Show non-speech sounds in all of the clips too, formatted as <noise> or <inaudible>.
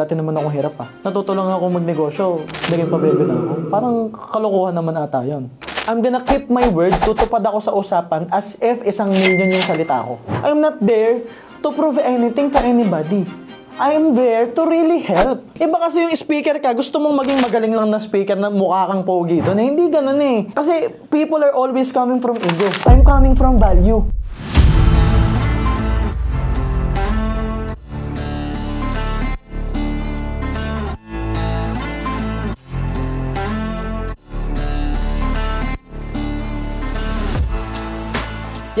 Dati naman ako hirap ah. Natutulong ako magnegosyo, naging pabebe na ako. Parang kalokohan naman ata yun. I'm gonna keep my word, tutupad ako sa usapan as if isang million yung salita ko. I'm not there to prove anything to anybody. I am there to really help. Iba kasi yung speaker ka, gusto mong maging magaling lang na speaker na mukha kang pogi doon. Eh, hindi ganun eh. Kasi people are always coming from ego. I'm coming from value.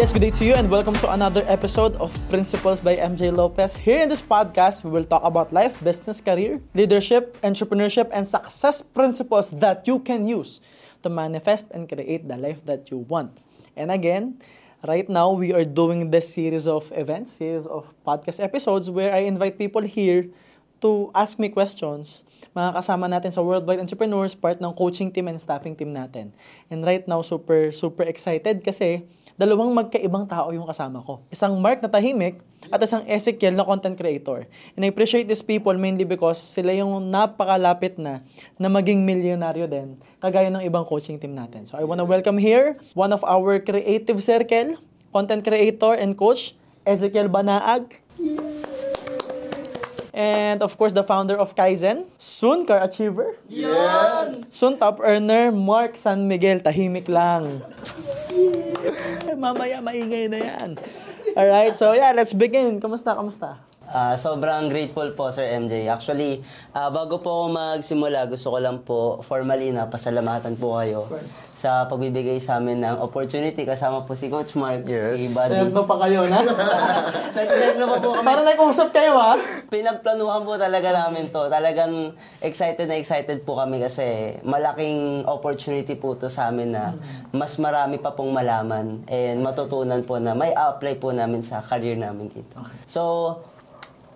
Yes, good day to you and welcome to another episode of Principles by MJ Lopez. Here in this podcast, we will talk about life, business, career, leadership, entrepreneurship, and success principles that you can use to manifest and create the life that you want. And again, right now we are doing this series of events, series of podcast episodes where I invite people here to ask me questions. Mga kasama natin sa Worldwide Entrepreneurs, part ng coaching team and staffing team natin. And right now, super, super excited kasi dalawang magkaibang tao yung kasama ko. Isang Mark na tahimik at isang Ezekiel na content creator. And I appreciate these people mainly because sila yung napakalapit na na maging milyonaryo din, kagaya ng ibang coaching team natin. So I wanna welcome here one of our creative circle, content creator and coach, Ezekiel Banaag. And of course, the founder of Kaizen, soon car achiever. Yes! Soon top earner, Mark San Miguel, tahimik lang. <laughs> Mamaya maingay na yan. Alright, so yeah, let's begin. Kamusta, kamusta? Ah, sobrang grateful po, Sir MJ. Actually, ah, bago po ako magsimula, gusto ko lang po formally na pasalamatan po kayo sa pagbibigay sa amin ng opportunity kasama po si Coach Mark, si Buddy. Serto pa kayo, na? <laughs> Nag-live naman po kami. Parang nag-usap kayo, ha? Pinagplanuhan po talaga namin to. Talagang excited na excited po kami kasi malaking opportunity po to sa amin na mas marami pa pong malaman and matutunan po na may apply po namin sa career namin dito. So,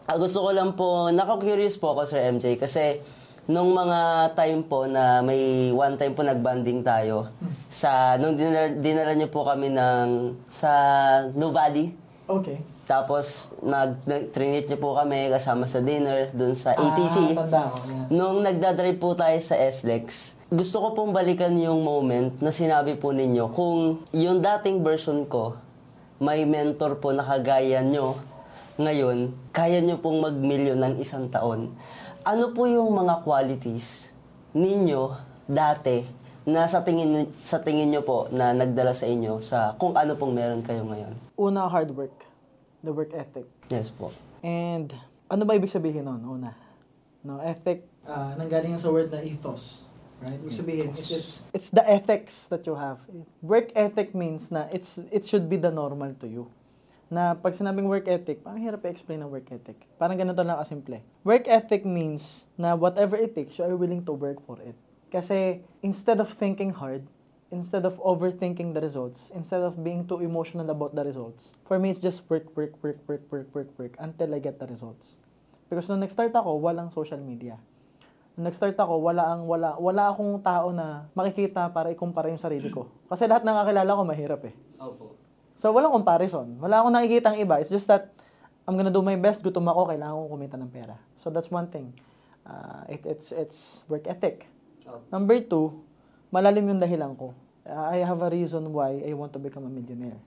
ah, gusto ko lang po, naka-curious po ako Sir MJ kasi nung mga time po na may one time po nagbanding tayo sa nung dinala, dinala niyo po kami ng sa Valley Okay. tapos, nag, nag-trinit niyo po kami kasama sa dinner dun sa ATC. Ah, tanda ko. Yeah. Nung nagdadrive po tayo sa SLEX, gusto ko pong balikan yung moment na sinabi po ninyo kung yung dating version ko, may mentor po na kagaya nyo, ngayon, kaya nyo pong mag-million ng isang taon. Ano po yung mga qualities ninyo dati na sa tingin sa tingin nyo po na nagdala sa inyo sa kung ano pong meron kayo ngayon? Una, hard work. The work ethic. Yes po. And ano ba ibig sabihin nun? Una. No, ethic, uh, nanggaling sa word na ethos. Right? Ibig sabihin, it's, it's, it's the ethics that you have. Work ethic means na it's it should be the normal to you. Na pag sinabing work ethic, parang hirap i-explain ang work ethic. Parang ganito lang kasimple. Work ethic means na whatever it takes, you are willing to work for it. Kasi instead of thinking hard, instead of overthinking the results, instead of being too emotional about the results, for me, it's just work, work, work, work, work, work, work, until I get the results. Because nung nag-start ako, walang social media. Nung nag-start ako, wala, ang, wala, wala akong tao na makikita para ikumpara yung sarili ko. Kasi lahat ng kakilala ko, mahirap eh. Opo. So, walang comparison. Wala akong nakikita ang iba. It's just that, I'm gonna do my best, gutom ako, kailangan ko kumita ng pera. So, that's one thing. Uh, it, it's, it's work ethic. Number two, malalim yung dahilan ko. Uh, I have a reason why I want to become a millionaire.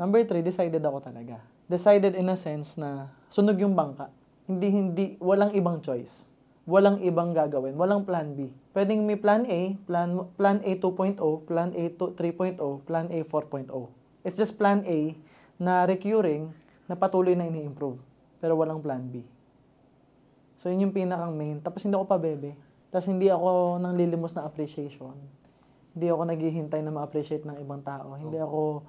Number three, decided ako talaga. Decided in a sense na sunog yung bangka. Hindi, hindi, walang ibang choice. Walang ibang gagawin. Walang plan B. Pwedeng may plan A, plan, plan A 2.0, plan A 3.0, plan A 4.0. It's just plan A na recurring na patuloy na ini-improve. Pero walang plan B. So, yun yung pinakang main. Tapos hindi ako pa bebe. Tapos hindi ako nang lilimos na appreciation. Hindi ako naghihintay na ma-appreciate ng ibang tao. Hindi ako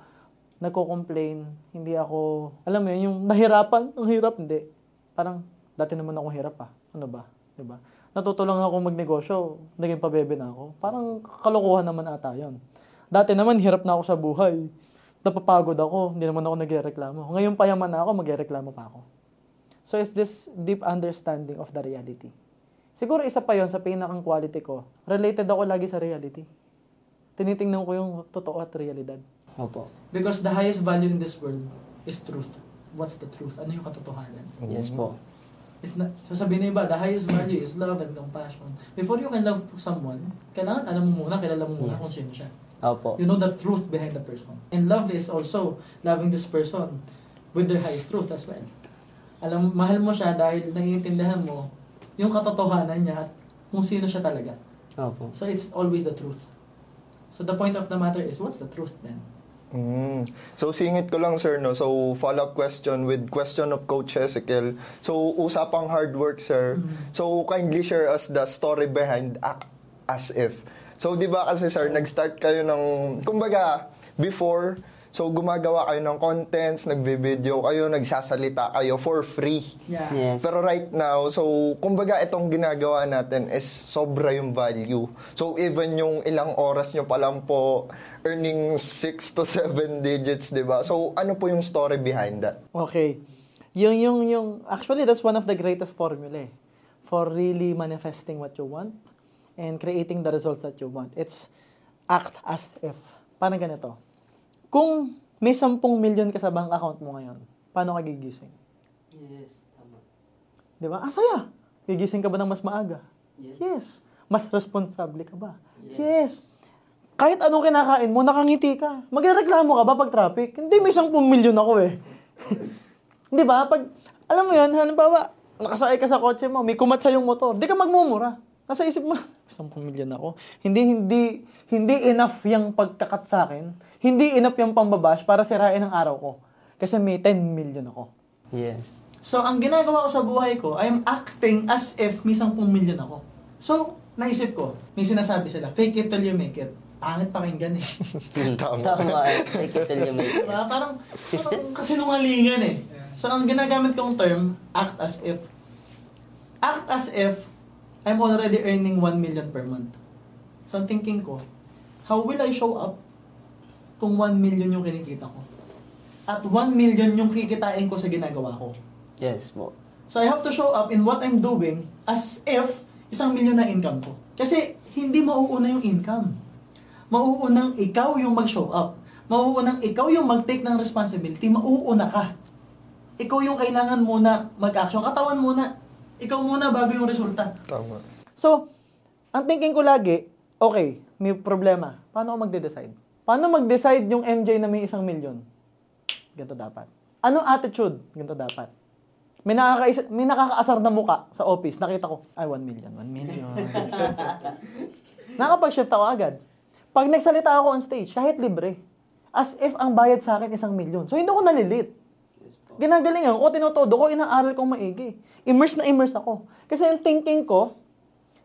nagko-complain. Hindi ako, alam mo yun, yung nahirapan, ang hirap, hindi. Parang, dati naman ako hirap ah. Ano ba? ba? Natuto lang ako magnegosyo, naging pabebe na ako. Parang kalokohan naman ata yun. Dati naman, hirap na ako sa buhay. Napapagod ako, hindi naman ako nagrereklamo. Ngayon payaman na ako, magrereklamo pa ako. So it's this deep understanding of the reality. Siguro isa pa yon sa pinakang quality ko. Related ako lagi sa reality. Tinitingnan ko yung totoo at realidad. Opo. Because the highest value in this world is truth. What's the truth? Ano yung katotohanan? Yes po. It's not, sasabihin na iba, the highest value is love and compassion. Before you can love someone, kailangan alam mo muna, kilala mo muna Yes. kung sino siya. Opo. You know the truth behind the person. And love is also loving this person with their highest truth as well. Alam, mahal mo siya dahil naiintindihan mo yung katotohanan niya at kung sino siya talaga. Opo. So it's always the truth. So the point of the matter is, what's the truth then? Mm. So singit ko lang sir no. So follow-up question with question of Coach Ezekiel. So usapang hard work sir. So kindly share us the story behind Act As If. So di ba kasi sir, nag-start kayo ng kumbaga before So gumagawa kayo ng contents, nagbe-video kayo, nagsasalita kayo for free. Yeah. Yes. Pero right now, so kumbaga itong ginagawa natin is sobra yung value. So even yung ilang oras nyo pa lang po earning 6 to 7 digits, 'di ba? So ano po yung story behind that? Okay. Yung, yung, yung, actually, that's one of the greatest formula eh, for really manifesting what you want and creating the results that you want. It's act as if. Parang ganito. Kung may 10 million ka sa bank account mo ngayon, paano ka gigising? Yes, tama. Di ba? Ah, saya. Gigising ka ba ng mas maaga? Yes. Mas responsable ka ba? Yes. Yes. Kahit anong kinakain mo, nakangiti ka. Magreklamo ka ba pag traffic? Hindi, may 10 milyon ako eh. <laughs> Di ba? Pag, alam mo yan, halimbawa, nakasakay ka sa kotse mo, may kumat sa yung motor, di ka magmumura. Nasa isip mo, 10 milyon ako. Hindi, hindi, hindi enough yung pagkakat sa akin. Hindi enough yung pambabash para sirain ang araw ko. Kasi may 10 million ako. Yes. So, ang ginagawa ko sa buhay ko, I'm acting as if may 10 million ako. So, naisip ko, may sinasabi sila, fake it till you make it. Pangit pakinggan eh. <laughs> Tama. Tama. Take it till you make it. Diba? Parang, parang kasinungalingan eh. So, ang ginagamit kong term, act as if. Act as if I'm already earning 1 million per month. So, ang thinking ko, how will I show up kung 1 million yung kinikita ko? At 1 million yung kikitain ko sa ginagawa ko. Yes po. So, I have to show up in what I'm doing as if isang milyon na income ko. Kasi, hindi mauuna yung income. Mauunang ikaw yung mag-show up. Mauunang ikaw yung mag-take ng responsibility. Mauuna ka. Ikaw yung kailangan muna mag-action. Katawan muna. Ikaw muna bago yung resulta. Tama. So, ang thinking ko lagi, okay, may problema. Paano ako magde-decide? Paano mag-decide yung MJ na may isang milyon? Ganito dapat. Anong attitude? Ganito dapat. May, nakakaisa, may nakakaasar na muka sa office. Nakita ko, ay, 1 million, 1 million. <laughs> Nakapag-shift ako agad. Pag nagsalita ako on stage, kahit libre, as if ang bayad sa akin isang milyon. So, hindi ako nalilit. Ginagalingan ko, tinutodo ko, inaaral ko maigi. Immerse na immerse ako. Kasi yung thinking ko,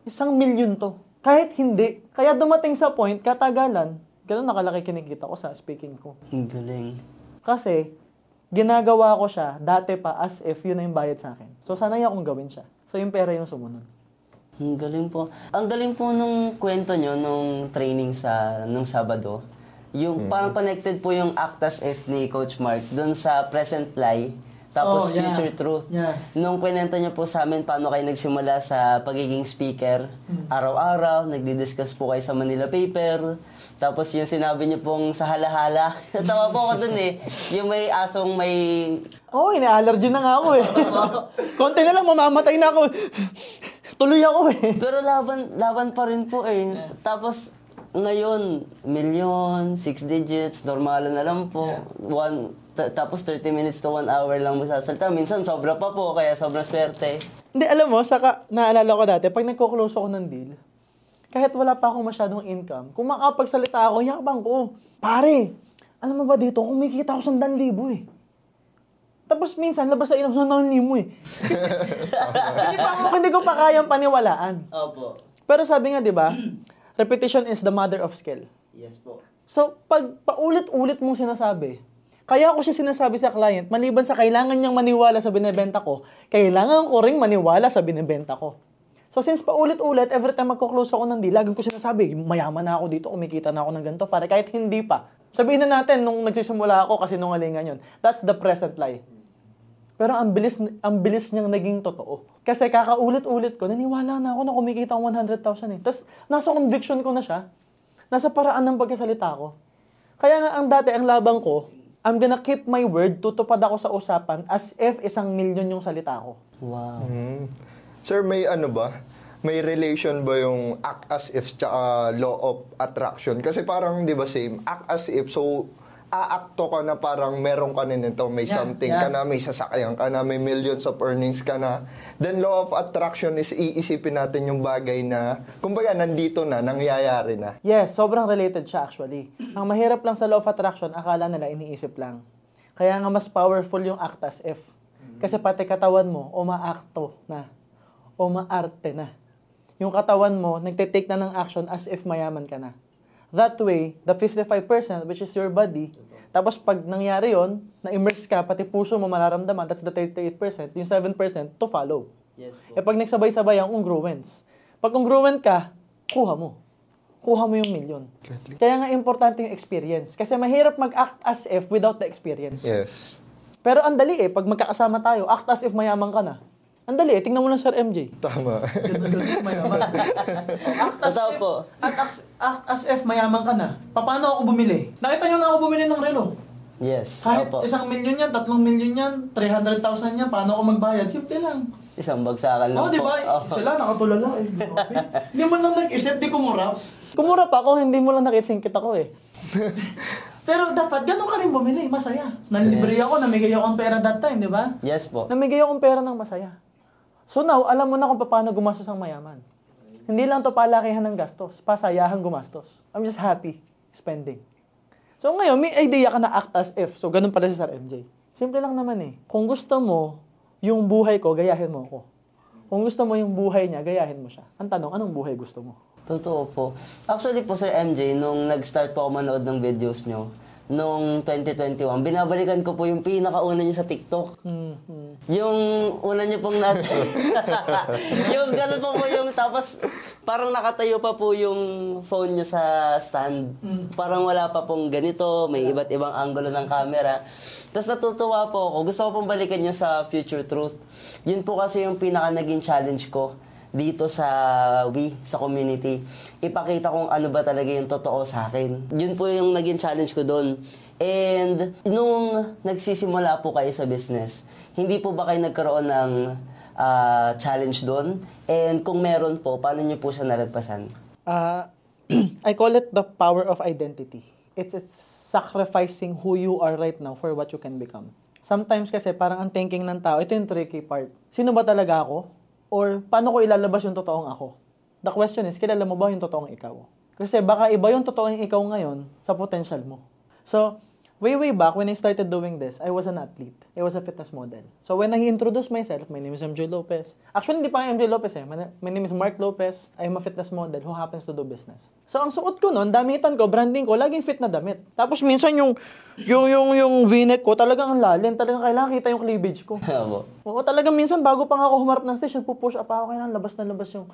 isang milyon to. Kahit hindi. Kaya dumating sa point, katagalan, ganun nakalaki kinikita ko sa speaking ko. Ang galing. Kasi, ginagawa ko siya dati pa as if yun na yung bayad sa akin. So, sanay akong gawin siya. So, yung pera yung sumunod. Ang galing po. Ang galing po nung kwento nyo nung training sa nung Sabado. Yung parang connected po yung Actas F ni Coach Mark dun sa present fly tapos Oh, yeah. future truth. Yeah. Nung kwento niyo po sa amin paano kayo nagsimula sa pagiging speaker, araw-araw, nagdi-discuss po kayo sa Manila paper. Tapos yung sinabi niyo pong sa halahala, <laughs> natawa po ako dun eh. Yung may asong may Oo, oh, ina-allergy na nga ako eh. <laughs> Konti na lang, mamamatay na ako. <laughs> Tuloy ako eh. Pero laban laban pa rin po eh. Tapos ngayon, milyon, six digits, normal na lang po. One, ta- tapos 30 minutes to 1 hour lang masasalita. Minsan sobra pa po, kaya sobrang swerte. Hindi, alam mo, saka naalala ko dati, pag nagko-close ako ng deal, kahit wala pa akong masyadong income, kung makapagsalita ako, yakbang ko. Pare, alam mo ba dito, kumikita ako sandan libo eh. Tapos minsan, labas sa inam, sandan libo eh. <laughs> hindi, pa ako, hindi ko pa kayang paniwalaan. Opo. Pero sabi nga, di ba, repetition is the mother of skill. Yes po. So, pag paulit-ulit mong sinasabi, kaya ako siya sinasabi sa client, maliban sa kailangan niyang maniwala sa binebenta ko, kailangan ko ring maniwala sa binebenta ko. So, since paulit-ulit, every time magko-close ako ng deal, laging ko sinasabi, mayaman na ako dito, kumikita na ako ng ganito, para kahit hindi pa. Sabihin na natin, nung nagsisimula ako kasi nung alingan yun, that's the present lie. Pero ang bilis, ang bilis niyang naging totoo. Kasi kakaulit-ulit ko, naniwala na ako na kumikita ang 100,000 eh. Tapos, nasa conviction ko na siya. Nasa paraan ng pagkasalita ko. Kaya nga, ang dati, ang labang ko, I'm gonna keep my word, tutupad ako sa usapan as if isang milyon yung salita ko. Wow. Hmm. Sir, may ano ba? May relation ba yung act as if tsaka law of attraction? Kasi parang, di ba, same. Act as if, so, aakto ka na parang meron ka na nito, may Yeah, something yeah. ka na, may sasakyan ka na, may millions of earnings ka na. Then law of attraction is iisipin natin yung bagay na, kumbaga, nandito na, nangyayari na. Yes, sobrang related siya actually. Ang mahirap lang sa law of attraction, akala nila iniisip lang. Kaya nga mas powerful yung act as if. Kasi pati katawan mo, umaakto na. Umaarte na. Yung katawan mo, nagtitake na ng action as if mayaman ka na. That way, the 55%, which is your body, tapos pag nangyari yon na-immerse ka, pati puso mo mararamdaman, that's the 38%, yung 7% to follow. Yes po. Eh pag nagsabay-sabay ang congruence. Pag congruent ka, kuha mo. Kuha mo yung million. Kaya nga importante yung experience. Kasi mahirap mag-act as if without the experience. Yes. Pero ang dali eh, pag magkakasama tayo, act as if mayaman ka na. Ang dali eh, tingnan mo lang Sir MJ. Tama. Ganun-ganun, <laughs> mayaman. act as Totoo if, po. At act, act as if mayaman ka na. Paano ako bumili? Nakita nyo na ako bumili ng relo. Yes. Kahit Opo. isang milyon yan, tatlong milyon yan, 300,000 yan, paano ako magbayad? Simple lang. Isang bagsakan lang Oo, di po. ba? Oo. Sila nakatulala eh. <laughs> Grabe. Hindi mo lang nag-isip, di kumurap. Kumurap ako, hindi mo lang nakitsingkit ako eh. <laughs> Pero dapat, ganun ka rin bumili, masaya. Nanlibre Yes. ako, namigay ako ng pera that time, di ba? Yes po. Namigay ako ng pera ng masaya. So now, alam mo na kung paano gumastos ang mayaman. Hindi lang to palakihan ng gastos, pasayahan gumastos. I'm just happy spending. So ngayon, may idea ka na act as if. So ganun pala si Sir MJ. Simple lang naman eh. Kung gusto mo, yung buhay ko, gayahin mo ako. Kung gusto mo yung buhay niya, gayahin mo siya. Ang tanong, anong buhay gusto mo? Totoo po. Actually po, Sir MJ, nung nag-start po ako manood ng videos nyo, nung 2021, binabalikan ko po yung pinakauna nyo sa TikTok. Hmm, hmm. Yung una nyo pong nat... <laughs> yung gano'n po po yung tapos parang nakatayo pa po yung phone nyo sa stand. Parang wala pa pong ganito, may iba't ibang angulo ng camera. Tapos natutuwa po ako. Gusto ko pong balikan nyo sa Future Truth. Yun po kasi yung pinaka naging challenge ko dito sa we, sa community. Ipakita kung ano ba talaga yung totoo sa akin. Yun po yung naging challenge ko doon. And nung nagsisimula po kayo sa business, hindi po ba kayo nagkaroon ng ah, challenge doon? And kung meron po, paano nyo po siya nalagpasan? Ah, <clears throat> I call it the power of identity. It's, it's sacrificing who you are right now for what you can become. Sometimes kasi parang ang thinking ng tao, ito yung tricky part. Sino ba talaga ako? Or paano ko ilalabas yung totoong ako? The question is, kilala mo ba yung totoong ikaw? Kasi baka iba yung totoong ikaw ngayon sa potential mo. So, way, way back, when I started doing this, I was an athlete. I was a fitness model. So, when I introduced myself, my name is MJ Lopez. Actually, hindi pa nga MJ Lopez eh. My name is Mark Lopez. I am a fitness model who happens to do business. So, ang suot ko nun, damitan ko, branding ko, laging fit na damit. Tapos, minsan yung, yung, yung, yung v-neck ko, talagang ang lalim. Talagang kailangan kita yung cleavage ko. <laughs> Oo, talagang minsan bago pa nga ako humarap ng stage, nagpo-push up ako, kailangan labas na labas yung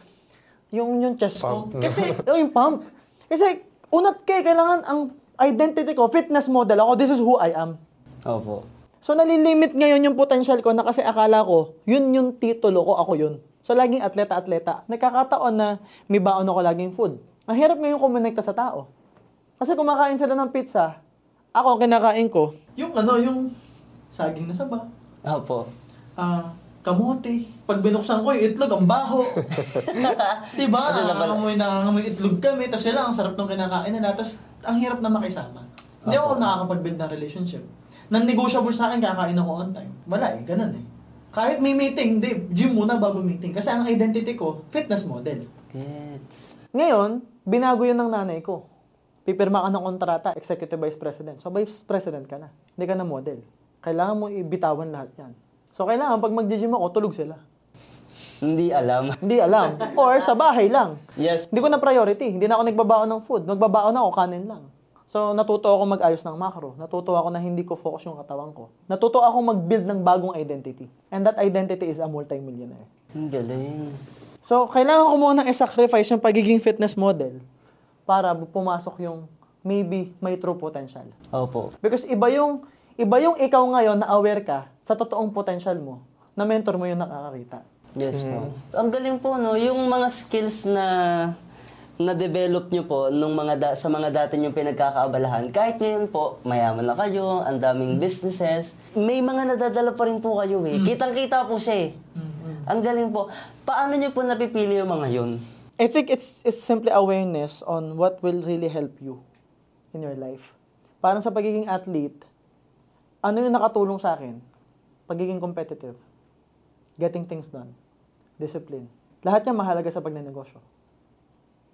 yung yung chest Pump, ko. Kasi, oh, <laughs> yung pump. Kasi, unat kay, kailangan ang identity ko, fitness model ako, this is who I am. Opo. So, nalilimit ngayon yung potential ko na kasi akala ko, yun yung titulo ko, ako yun. So, laging atleta-atleta. Nagkakataon na may baon ako laging food. Ang hirap ngayon kumonekta sa tao. Kasi kumakain sila ng pizza, ako ang kinakain ko. Yung ano, yung saging na saba. Opo. Ah, kamote. Pag binuksan ko, yung itlog, ang baho. <laughs> diba? Kasi Nangangamoy, nangangamoy itlog kami, tapos sila, ang sarap ng kinakain nila, tapos ang hirap na makisama. Hindi ako nakakapag-build ng relationship. Non-negotiable sa akin, kakain ako on time. Wala eh, ganun eh. Kahit may meeting, hindi, gym muna bago meeting. Kasi ang identity ko, fitness model. Gets. Ngayon, binago yun ng nanay ko. Pipirma ka ng kontrata, executive vice president. So, vice president ka na. Hindi ka na model. Kailangan mo ibitawan lahat yan. So, kailangan pag mag-gym ako, tulog sila. Hindi alam. <laughs> Hindi alam. Or sa bahay lang. yes. Hindi ko na priority. Hindi na ako nagbabaon ng food. Nagbabaon ako, kanin lang. So, natuto ako mag-ayos ng macro. Natuto ako na hindi ko focus yung katawan ko. Natuto ako mag-build ng bagong identity. And that identity is a multimillionaire. Ang galing. So, kailangan ko muna i-sacrifice yung pagiging fitness model para pumasok yung maybe may true potential. Opo. Because iba yung iba yung ikaw ngayon na aware ka sa totoong potential mo na mentor mo yung nakakakita. Yes po. Ang galing po, no? Yung mga skills na na-develop nyo po nung mga da- sa mga dati yung pinagkakaabalahan, kahit ngayon po, mayaman na kayo, ang daming businesses, may mga nadadala pa rin po kayo eh. Kitang-kita po siya eh. Ang galing po. Paano nyo po napipili yung mga yun? I think it's it's simply awareness on what will really help you in your life. Parang sa pagiging athlete, ano yung nakatulong sa akin? Pagiging competitive. Getting things done. Discipline. Lahat yan mahalaga sa pagnenegosyo.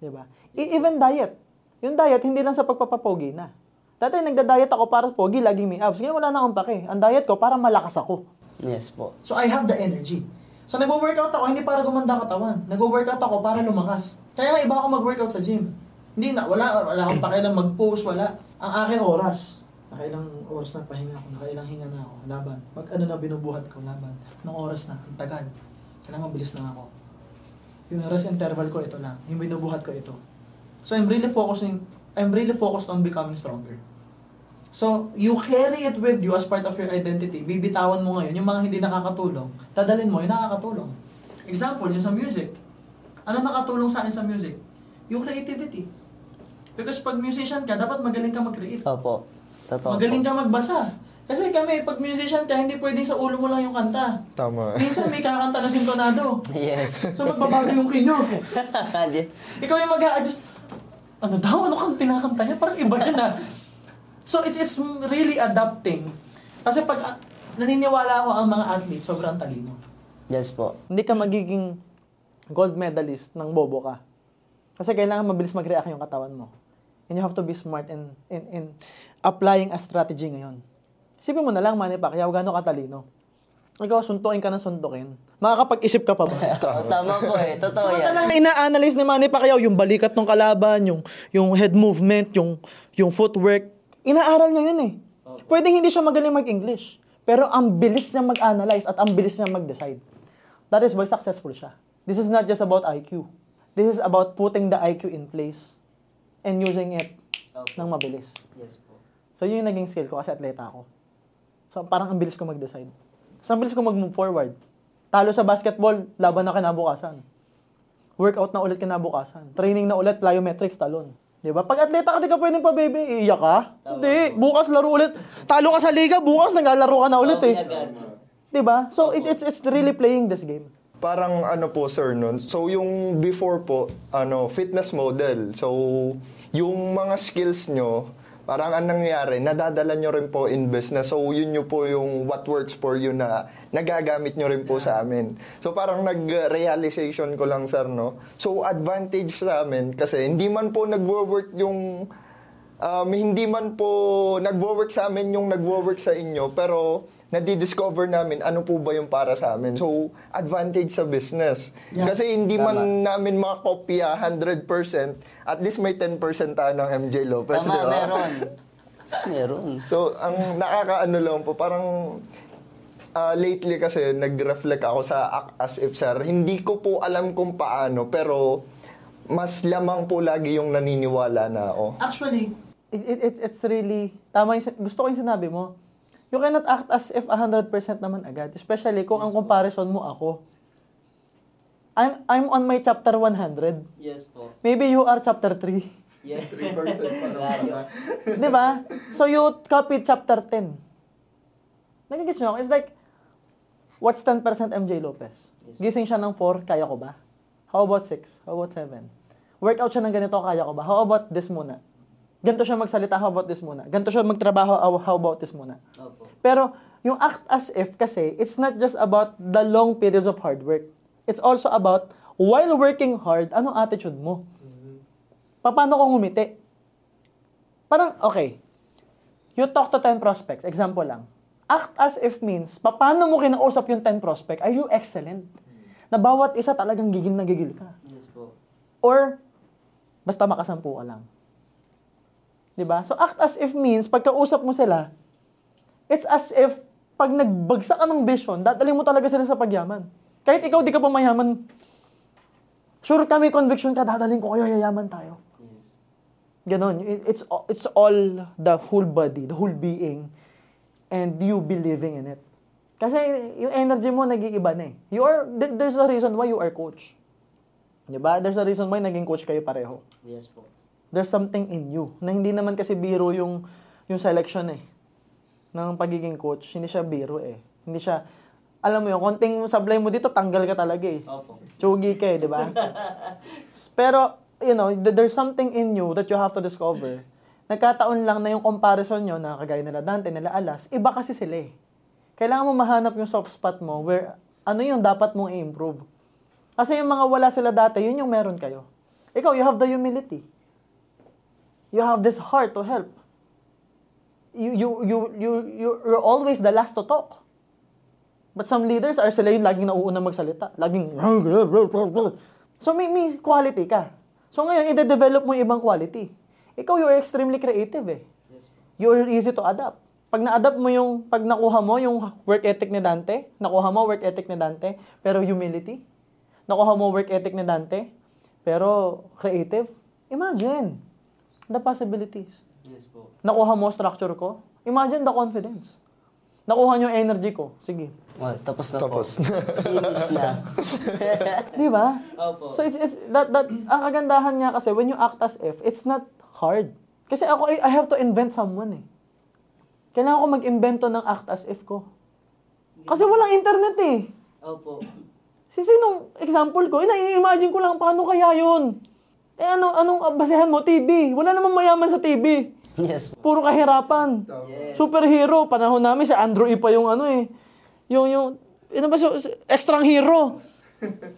Di ba? E- even diet. Yung diet, hindi lang sa pagpapapogi na. Dati nagda-diet ako para pogi, laging may abs. Ngayon wala na akong pake. Ang diet ko para malakas ako. Yes po. So I have the energy. So nagwo-workout ako hindi para gumanda ang katawan. Nagwo-workout ako para lumakas. Kaya nga iba ako mag-workout sa gym. Hindi na wala wala akong pakialam mag-post, wala. Ang akin oras. Nakailang oras na pahinga ako, nakailang hinga na ako, laban. Mag ano na binubuhat ko, laban. Nung oras na, ang tagal. Kailangan mabilis na ako. Yung rest interval ko ito lang. Yung binubuhat ko ito. So I'm really focusing I'm really focused on becoming stronger. So, you carry it with you as part of your identity. Bibitawan mo ngayon yung mga hindi nakakatulong. Dadalin mo yung nakakatulong. Example, yung sa music. Ano nakatulong sa akin sa music? Yung creativity. Because pag musician ka, dapat magaling ka mag-create. Opo. Totoo Magaling po. ka magbasa. Kasi kami, pag musician ka, hindi pwedeng sa ulo mo lang yung kanta. Tama. Minsan may kakanta na sintonado. Yes. So magbabago yung kinyo. <laughs> Ikaw yung mag-a-adjust. Ano daw? Ano kang tinakanta niya? Parang iba yun ah. So it's it's really adapting. Kasi pag ah, naniniwala ako ang mga athlete, sobrang talino. yes po. Hindi ka magiging gold medalist ng bobo ka. Kasi kailangan mabilis mag-react yung katawan mo. And you have to be smart in, in, in applying a strategy ngayon. Isipin mo na lang, Manny Pacquiao, gano'ng katalino. Ikaw, suntukin ka ng suntukin. Makakapag-isip ka pa ba? <laughs> Tama po eh. Totoo yan. Samantalang ina-analyze ni Manny Pacquiao yung balikat ng kalaban, yung yung head movement, yung yung footwork. Inaaral niya yun eh. Pwedeng hindi siya magaling mag-English. Pero ang bilis niya mag-analyze at ang bilis niya mag-decide. That is why successful siya. This is not just about IQ. This is about putting the IQ in place and using it ng mabilis. Yes po. So yun yung naging skill ko kasi atleta ako. So parang ang bilis ko mag-decide. So ang bilis ko mag-move forward. Talo sa basketball, laban na kinabukasan. Workout na ulit kinabukasan. Training na ulit, plyometrics, talon. Di ba? Pag atleta ka, di ka pwedeng pa, baby. Iiyak ka? Hindi. Bukas laro ulit. Talo ka sa liga, bukas naglalaro ka na ulit eh. Di ba? So it, it's it's really playing this game. Parang ano po sir nun. So yung before po, ano, fitness model. So yung mga skills nyo, parang ang nangyayari, nadadala nyo rin po in business. So yun nyo po yung what works for you na nagagamit nyo rin po sa amin. So parang nag-realization ko lang sir, no? So advantage sa amin kasi hindi man po nagwo-work yung um, hindi man po nagwo-work sa amin yung nagwo-work sa inyo, pero nadi-discover namin ano po ba yung para sa amin. So, advantage sa business. Yeah. Kasi hindi man namin makopya 100%, at least may 10% tayo ng MJ Lopez, di Tama, ba? meron. <laughs> Meron. So, ang nakakaano lang po, parang ah, lately kasi nag-reflect ako sa Act As If Sir. Hindi ko po alam kung paano, pero mas lamang po lagi yung naniniwala na ako. Actually, it, it, it's, it's really, tama yung, gusto ko yung sinabi mo. You cannot act as if 100% naman agad. Especially kung ang comparison mo ako. I'm, I'm on my chapter 100. Yes po. Maybe you are chapter 3. Yes. <laughs> 3% pa. <laughs> Di ba? So you copy chapter 10. Nagigis nyo ako? It's like, what's 10% MJ Lopez? Gising siya ng 4, kaya ko ba? How about 6? How about 7? Workout siya ng ganito, kaya ko ba? How about this muna? Ganito siya magsalita, how about this muna? Ganito siya magtrabaho, how- how about this muna? Opo. Pero yung act as if kasi, it's not just about the long periods of hard work. It's also about, while working hard, anong attitude mo? Pa- Paano kung ngumiti? Parang, okay, you talk to 10 prospects, example lang. Act as if means, pa- paano mo kinausap yung 10 prospect? Are you excellent? Na bawat isa talagang gigil na gigil ka. Yes po. Or, basta makasampu ka lang. 'Di ba? So, act as if means, pagkausap mo sila, it's as if, pag nagbagsak ka ng vision, dadalhin mo talaga sila sa pagyaman. Kahit ikaw di ka pa mayaman, sure kami conviction ka, dadalhin ko kayo, yayaman tayo. Yes. Ganon. It- It's, it's all the whole body, the whole being, and you believing in it. Kasi yung energy mo nag-iiba na eh. You are, there- there's a reason why you are coach. Di ba? There's a reason why naging coach kayo pareho. Yes po. There's something in you na hindi naman kasi biro yung yung selection eh ng pagiging coach. Hindi siya biro eh. Hindi siya alam mo yung konting sablay mo dito, tanggal ka talaga eh. Opo. Chugi ka eh, di ba? <laughs> Pero, you know, th- there's something in you that you have to discover. Nagkataon lang na yung comparison nyo na kagaya nila Dante, nila Alas, iba kasi sila eh. Kailangan mo mahanap yung soft spot mo where ano yung dapat mong i-improve. Kasi yung mga wala sila dati, yun yung meron kayo. Ikaw, you have the humility. You have this heart to help. You, you, you, you, you- you're always the last to talk. But some leaders are sila yung laging nauuna magsalita. Laging, so may, may quality ka. So ngayon, i-develop mo yung ibang quality. Ikaw, you're extremely creative eh. You're easy to adapt. Pag na-adapt mo yung, pag nakuha mo yung work ethic ni Dante, nakuha mo work ethic ni Dante, pero humility, nakuha mo work ethic ni Dante, pero creative, imagine the possibilities. Yes po. Nakuha mo structure ko, imagine the confidence. Nakuha niyo yung energy ko, sige. Well, tapos na Tapos. po. <laughs> Finish na. <laughs> Di ba? Opo. So it's it's that that ang kagandahan niya kasi when you act as if, it's not hard. Kasi ako I I have to invent someone eh. Kailangan ko mag-invento ng act as if ko. Kasi walang internet eh. Opo. Si sinong example ko, ina-imagine ko lang paano kaya yun. Eh ano anong basehan mo TV? Wala namang mayaman sa TV. Yes. Puro kahirapan. Yes. Superhero, panahon namin si Andrew E pa yung ano eh. Yung yung ano ba so, extra hero.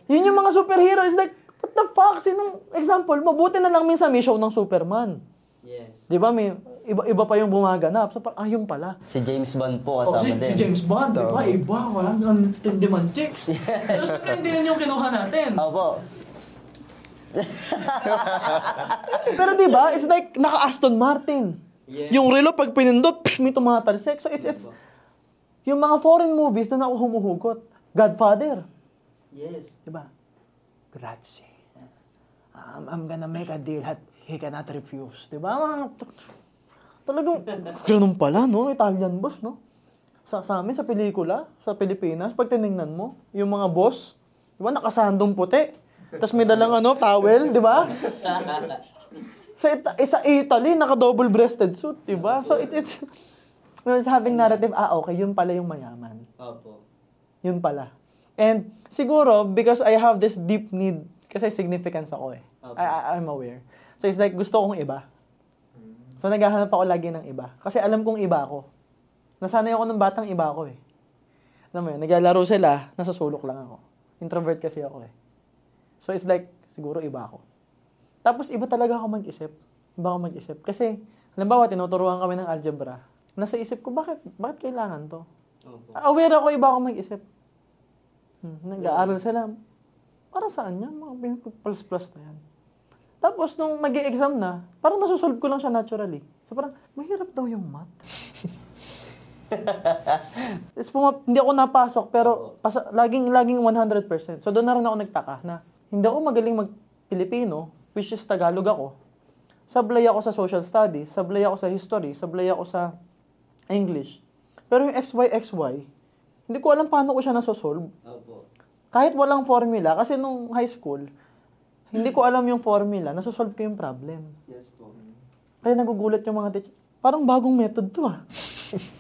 Yun yung mga superhero is like what the fuck sinong example mabuti na lang minsan may show ng Superman. Yes. 'Di ba? May iba iba pa yung bumaganap. So ah, yun pala. Si James Bond po Oh, kasama si, si din. James Bond, di ba? Iba, walang ang tindi man chicks. <laughs> Pero siyempre hindi yun yung kinuha natin. Opo. <laughs> Pero di ba, it's like naka-Aston Martin. Yes. Yung relo, pag pinindot, psh, may tumatalsik. So it's, it's, yung mga foreign movies na naku humuhugot. Godfather. Yes. Di ba? Grazie. Um, I'm gonna make a deal that he cannot refuse. Di ba? Talagang, ganun pala, no? Italian boss, no? Sa, sa amin, sa pelikula, sa Pilipinas, pag tinignan mo, yung mga boss, di ba, nakasandong puti. Tapos may dalang ano, towel, di ba? <laughs> Ita- eh, sa Italy, naka-double-breasted suit, di ba? So, it's, it's, it's having narrative, ah, okay, yun pala yung mayaman. Opo. Yun pala. And siguro, because I have this deep need, kasi significance ako eh. Okay. I, I, I'm aware. So it's like, gusto kong iba. So naghahanap ako lagi ng iba. Kasi alam kong iba ako. Nasanay ako ng batang iba ako eh. Alam mo yun, naglalaro sila, nasa sulok lang ako. Introvert kasi ako eh. So it's like, siguro iba ako. Tapos iba talaga ako mag-isip. Iba ako mag-isip. Kasi, halimbawa, tinuturuan kami ng algebra. Nasa isip ko, bakit, bakit kailangan to? Opo. Aware ako, iba ako mag-isip. Hmm, nag-aaral sila. Para saan yan? Mga plus-plus na yan. Tapos, nung mag exam na, parang nasusolve ko lang siya naturally. So, parang, mahirap daw yung math. <laughs> It's puma- hindi ako napasok, pero pasa- laging, laging 100%. So, doon na rin ako nagtaka na hindi ako magaling mag-Pilipino, which is Tagalog ako. Sablay ako sa social studies, sablay ako sa history, sablay ako sa English. Pero yung XY, XY, hindi ko alam paano ko siya nasosolve. Opo. Kahit walang formula, kasi nung high school, hindi ko alam yung formula, nasosolve ko yung problem. Yes po. Kaya nagugulat yung mga teacher. Parang bagong method to ah.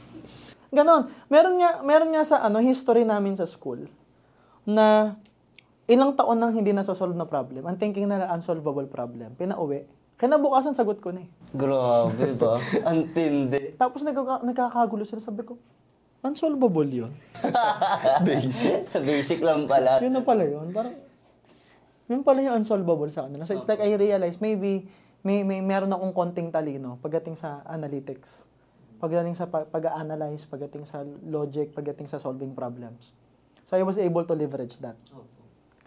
<laughs> Ganon. Meron nga, meron nga sa ano, history namin sa school na ilang taon nang hindi nasosolve na problem. Ang thinking na unsolvable problem. Pinauwi. Kinabukasan sagot ko na eh. Grabe ba? <laughs> Ang tindi. Tapos nagkaka- nagkakagulo sila. Sabi ko, unsolvable yun. <laughs> Basic. Basic lang pala. Yun na pala yun. Parang, yun pala yung unsolvable sa kanila. So it's like I realize maybe may, may meron akong konting talino pagdating sa analytics. Pagdating sa pag- pag-analyze, pagdating sa logic, pagdating sa solving problems. So I was able to leverage that. Opo.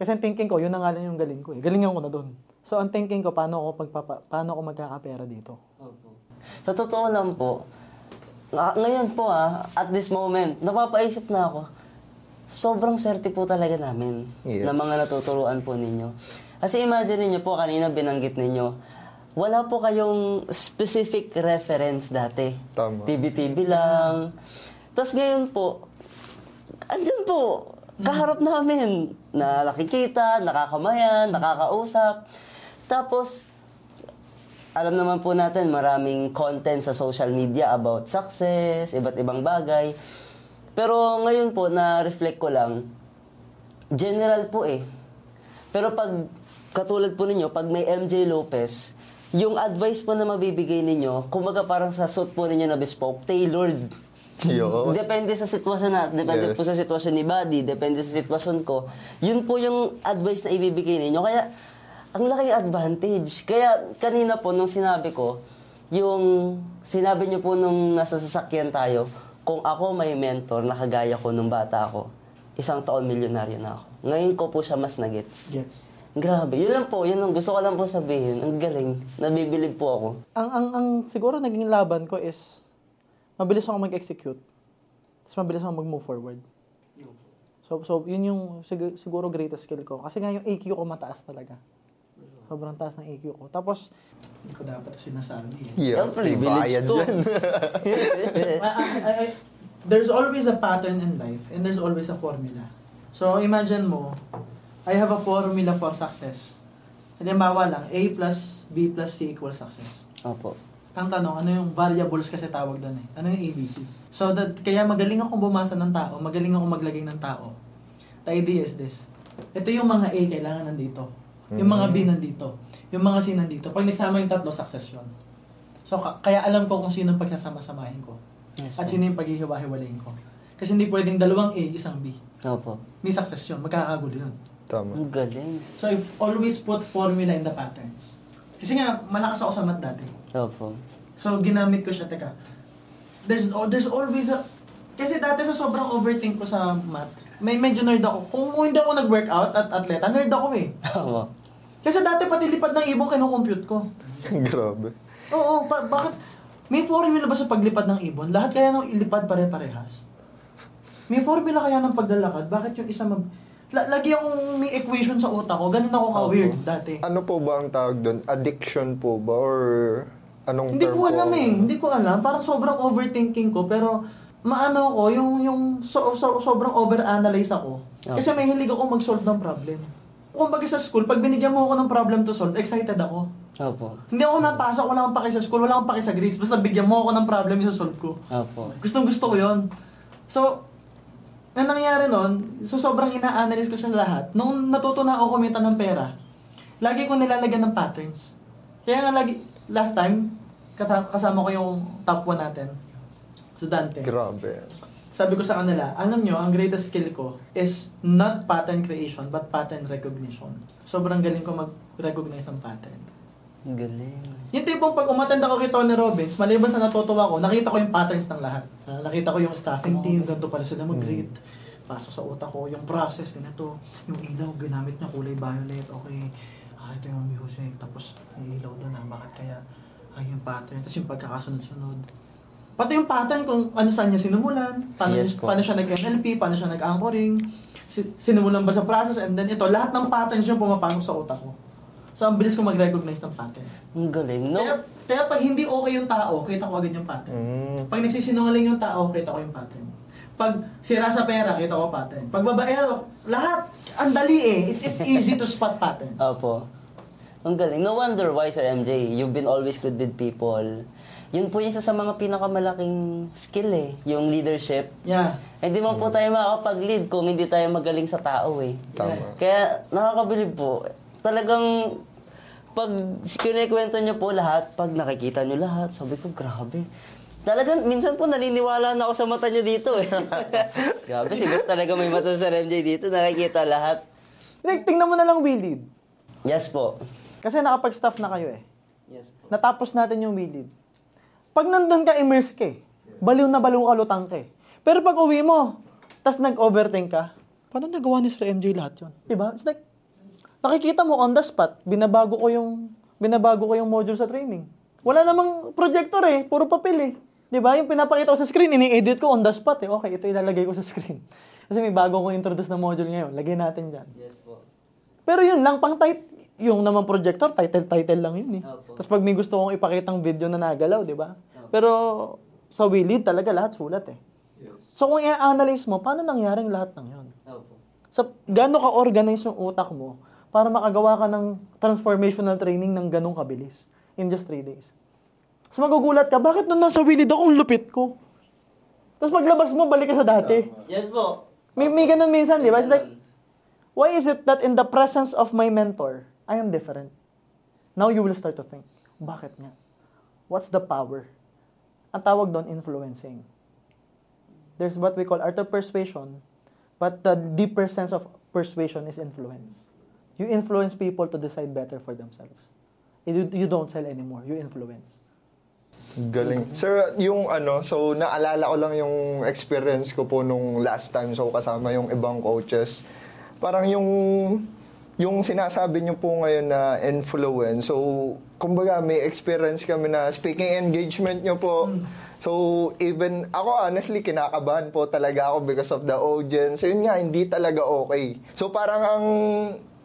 Kasi ang thinking ko, yun na nga lang yung galing ko eh. Galingan ko na doon. So ang thinking ko, paano ako, magpapa, paano ako magkakapera dito? Opo. Sa totoo lang po, nga- ngayon po ah, at this moment, napapaisip na ako, sobrang swerte po talaga namin Yes. na mga natuturuan po ninyo. Kasi imagine niyo po, kanina binanggit ninyo, wala po kayong specific reference dati. Tama. TV-TV lang. Tapos ngayon po, andyan po, kaharap namin. Na nakikita, nakakamayan, nakakausap. Tapos, alam naman po natin, maraming content sa social media about success, iba't ibang bagay. Pero ngayon po, na-reflect ko lang, general po eh. Pero pag, katulad po ninyo, pag may MJ Lopez, yung advice po na mabibigay ninyo, kumaga parang sa suit po ninyo na bespoke, tailored. Yo. Depende sa sitwasyon na, depende Yes. po sa sitwasyon ni Buddy, depende sa sitwasyon ko. Yun po yung advice na ibibigay ninyo. Kaya, ang laking advantage. Kaya, kanina po, nung sinabi ko, yung sinabi niyo po nung nasa sasakyan tayo, kung ako may mentor na kagaya ko nung bata ako, isang taon milyonaryo na ako. Ngayon ko po siya mas nagets. Gets. Grabe. Yun lang po. Yun lang. Gusto ko lang po sabihin. Ang galing. Nabibilib po ako. Ang, ang, ang siguro naging laban ko is, mabilis ako mag-execute. Tapos mabilis ako mag-move forward. So, so yun yung sig- siguro greatest skill ko. Kasi nga yung EQ ko mataas talaga. Sobrang taas ng EQ ko. Tapos, hindi ko dapat sinasabi eh. Yeah, privilege to. <laughs> there's always a pattern in life and there's always a formula. So, imagine mo, I have a formula for success. Halimbawa lang, A plus B plus C equals success. Opo. Ang tanong, ano yung variables kasi tawag doon eh? Ano yung ABC? So, that, kaya magaling akong bumasa ng tao, magaling akong maglagay ng tao. The idea is this. Ito yung mga A kailangan nandito. Yung mga B nandito. Yung mga C nandito. Pag nagsama yung tatlo, success yun. So, ka- kaya alam ko kung sino ang pagsasama-samahin ko. Yes, At sino yung paghihiwa-hiwalayin ko. Kasi hindi pwedeng dalawang A, isang B. Opo. Hindi success yun. Magkakagulo yun. Tama. Ang galing. So, I always put formula in the patterns. Kasi nga, malakas ako sa math dati. Opo. So, ginamit ko siya. Teka, there's, oh, there's always a... Kasi dati sa sobrang overthink ko sa math, may medyo nerd ako. Kung, kung hindi ako nag-workout at atleta, nerd ako eh. Opo. Kasi dati pati lipad ng ibon kinukompute ko. <laughs> Grabe. Oo, ba- bakit? May formula ba sa paglipad ng ibon? Lahat kaya nang ilipad pare-parehas? May formula kaya ng paglalakad? Bakit yung isa mag... La- lagi akong may equation sa utak ko. Ganun ako ka-weird dati. Ano po ba ang tawag doon? Addiction po ba? Or anong Hindi ko alam eh. Hindi ko alam. Parang sobrang overthinking ko. Pero maano ko, yung, yung so, so- sobrang overanalyze ako. Okay. Kasi may hilig ako mag-solve ng problem. Kung baga sa school, pag binigyan mo ako ng problem to solve, excited ako. Opo. Hindi ako napasok, wala akong paki sa school, wala akong paki sa grades. Basta bigyan mo ako ng problem, solve ko. Opo. Gustong gusto ko yon. So, ang nangyari nun, so sobrang ina-analyze ko siya lahat. Nung natuto na ako kumita ng pera, lagi ko nilalagyan ng patterns. Kaya nga lagi, last time, kasama ko yung top 1 natin. Sa Dante. Grabe. Sabi ko sa kanila, alam nyo, ang greatest skill ko is not pattern creation, but pattern recognition. Sobrang galing ko mag-recognize ng pattern. Ang galing. Yung tipong pag umattend ako kay Tony Robbins, maliban sa natutuwa ko, nakita ko yung patterns ng lahat. Ah, nakita ko yung staffing team, ganito pala sila mag-greet. Pasok sa utak ko, yung process, ganito. Yung ilaw, ginamit niya kulay violet, okay. Ah, ito yung music, tapos ilaw doon, ah, bakit kaya? Ay, yung pattern, tapos yung pagkakasunod-sunod. Pati yung pattern kung ano saan niya sinumulan, paano, Yes po. paano siya nag-NLP, paano siya nag-anchoring, si- sinimulan ba sa process, and then ito, lahat ng patterns yung pumapasok sa utak ko. So, ang bilis ko mag-recognize ng pattern. Ang galing. No? Kaya, kaya pag hindi okay yung tao, kita ko agad yung pattern. Mm. Pag nagsisinungaling yung tao, kita ko yung pattern. Pag sira sa pera, kita ko pattern. Pag babaero, lahat, ang dali eh. It's, it's easy to spot patterns. Opo. Ang galing. No wonder why, Sir MJ, you've been always good with people. Yun po yung isa sa mga pinakamalaking skill eh, yung leadership. Yeah. Hindi mo po tayo makakapag-lead kung hindi tayo magaling sa tao eh. Tama. Kaya nakakabilib po. Talagang pag kinikwento niyo po lahat, pag nakikita niyo lahat, sabi ko, grabe. Talagang, minsan po naniniwala na ako sa mata niyo dito eh. <laughs> grabe, siguro talaga may mata sa MJ dito, nakikita lahat. Like, tingnan mo na lang Willid. Yes po. Kasi nakapag-staff na kayo eh. Yes po. Natapos natin yung Willid. Pag nandun ka, immerse ka eh. Baliw na baliw ka, lutang ka eh. Pero pag uwi mo, tas nag-overthink ka, paano nagawa ni Sir MJ lahat yun? Diba? It's like, nakikita mo on the spot, binabago ko yung, binabago ko yung module sa training. Wala namang projector eh, puro papel eh. 'Di ba? Yung pinapakita ko sa screen, ini-edit ko on the spot eh. Okay, ito ilalagay ko sa screen. <laughs> Kasi may bago kong introduce na module ngayon. Lagay natin dyan. Yes po. Pero yun lang, pang tit yung naman projector, title-title lang yun eh. Opo. Tapos pag may gusto kong ipakitang video na nagalaw, di ba? Pero sa Willid talaga lahat sulat eh. So kung i-analyze mo, paano nangyaring lahat ng yun? Opo. So, gaano ka-organize yung utak mo para makagawa ka ng transformational training ng ganong kabilis in just 3 days. So, magugulat ka, bakit nung nasa Willid ako, ang lupit ko? Tapos paglabas mo, balik ka sa dati. Yes po. May, may ganun minsan, di ba? It's like, why is it that in the presence of my mentor, I am different? Now you will start to think, bakit nga? What's the power? Ang tawag doon, influencing. There's what we call art of persuasion, but the deeper sense of persuasion is influence. You influence people to decide better for themselves. You, you don't sell anymore, you influence. Galing. Sir, yung ano, so naalala ko lang yung experience ko po nung last time so kasama yung ibang coaches. Parang yung yung sinasabi niyo po ngayon na influence. So, kumbaga may experience kami na speaking engagement niyo po. So, even ako honestly kinakabahan po talaga ako because of the audience. So, yun nga hindi talaga okay. So, parang ang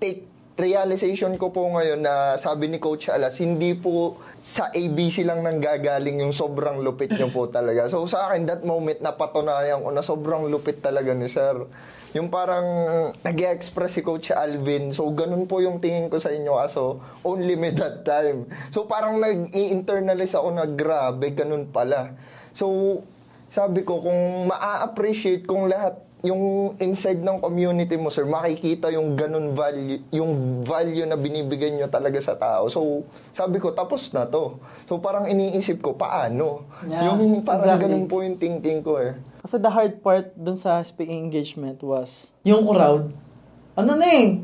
take realization ko po ngayon na sabi ni Coach Alas, hindi po sa ABC lang nang gagaling yung sobrang lupit niyo po <laughs> talaga. So sa akin, that moment, napatunayan ko na sobrang lupit talaga ni Sir. Yung parang nag express si Coach Alvin. So ganun po yung tingin ko sa inyo kaso only me that time. So parang nag-internalize ako na grabe, ganun pala. So sabi ko, kung maa-appreciate kung lahat yung inside ng community mo, sir, makikita yung ganun value, yung value na binibigay nyo talaga sa tao. So, sabi ko, tapos na to. So, parang iniisip ko, paano? Yeah, yung parang exactly. ganun po yung thinking ko eh. Kasi the hard part dun sa speaking engagement was, yung crowd, ano na eh,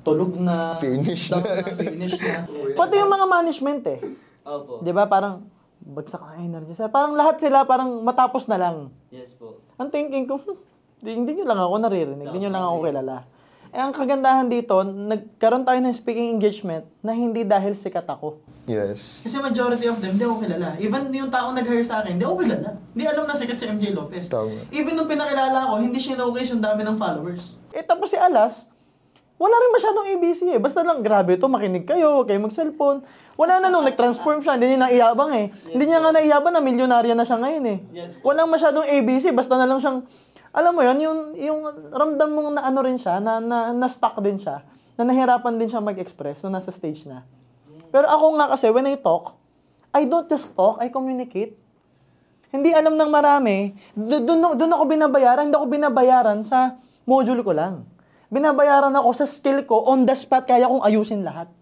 tulog na, Finish na. finish na. <laughs> Pati yung mga management eh. Opo. Di ba parang, bagsak ang energy. Sa- Parang lahat sila parang matapos na lang. Yes po. Ang thinking ko, <laughs> "Hmm, di, hindi nyo lang ako naririnig, hindi nyo lang ako kilala. Eh, ang kagandahan dito, nagkaroon tayo ng speaking engagement na hindi dahil sikat ako. Yes. Kasi majority of them, hindi ako kilala. Even yung tao nag-hire sa akin, hindi ako kilala. Hindi alam na sikat si MJ Lopez. Tama. Even nung pinakilala ko, hindi showcase yung dami ng followers. Eh tapos si Alas, wala rin masyadong ABC eh. Basta lang, grabe to, makinig kayo, huwag kayo mag-cellphone. Wala na nung nag-transform siya, hindi niya naiyabang eh. hindi niya nga naiyabang na milyonarya na siya ngayon eh. Yes Walang masyadong ABC, basta na lang siyang, alam mo yon yung, yung ramdam mong na ano rin siya, na, na, na stuck din siya, na nahirapan din siya mag-express, na nasa stage na. Pero ako nga kasi, when I talk, I don't just talk, I communicate. Hindi alam ng marami, do- doon doon ako binabayaran, hindi ako binabayaran sa module ko lang. Binabayaran ako sa skill ko, on the spot, kaya kong ayusin lahat.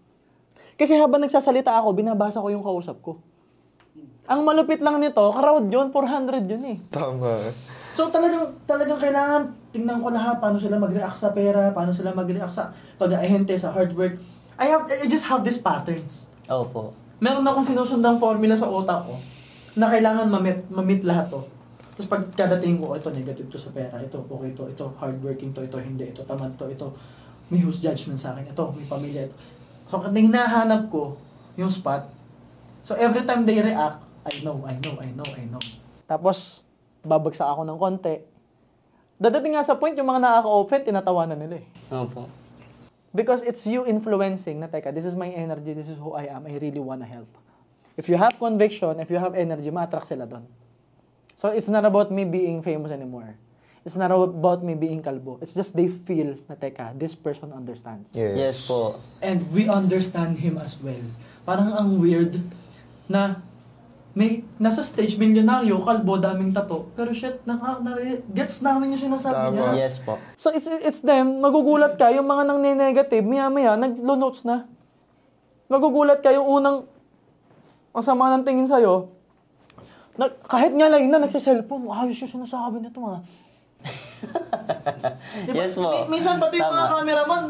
Kasi habang nagsasalita ako, binabasa ko yung kausap ko. Ang malupit lang nito, crowd yun, 400 yun eh. Tama. So talagang talagang kailangan tingnan ko lahat paano sila mag-react sa pera, paano sila mag-react sa pag-ahente sa hard work. I have I just have these patterns. Opo. Meron akong sinusundang formula sa utak ko na kailangan ma-meet, ma-meet lahat to. Tapos pag kadating ko, oh, ito negative to sa pera, ito okay to, ito hardworking to, ito hindi, ito tamad to, ito may whose judgment sa akin, ito may pamilya ito. So kapag hinahanap ko yung spot, so every time they react, I know, I know, I know, I know. Tapos, babagsak ako ng konti. Dadating nga sa point, yung mga nakaka-offend, tinatawanan nila eh. Opo. Because it's you influencing na, teka, this is my energy, this is who I am, I really wanna help. If you have conviction, if you have energy, ma-attract sila doon. So it's not about me being famous anymore. It's not about me being kalbo. It's just they feel na, teka, this person understands. Yes. Yes po. And we understand him as well. Parang ang weird na may nasa stage milyonaryo, kalbo, daming tato. Pero shit, na, na, gets namin yung sinasabi Tama. niya. Yes po. So it's it's them, magugulat ka, yung mga nang negative maya-maya, nag-notes na. Magugulat ka, yung unang, ang sama ng tingin sa'yo, na, kahit nga lang na nagsa-cellphone, ayos yung sinasabi nito mga. <laughs> diba? Yes po. Mi- minsan pati yung mga cameraman,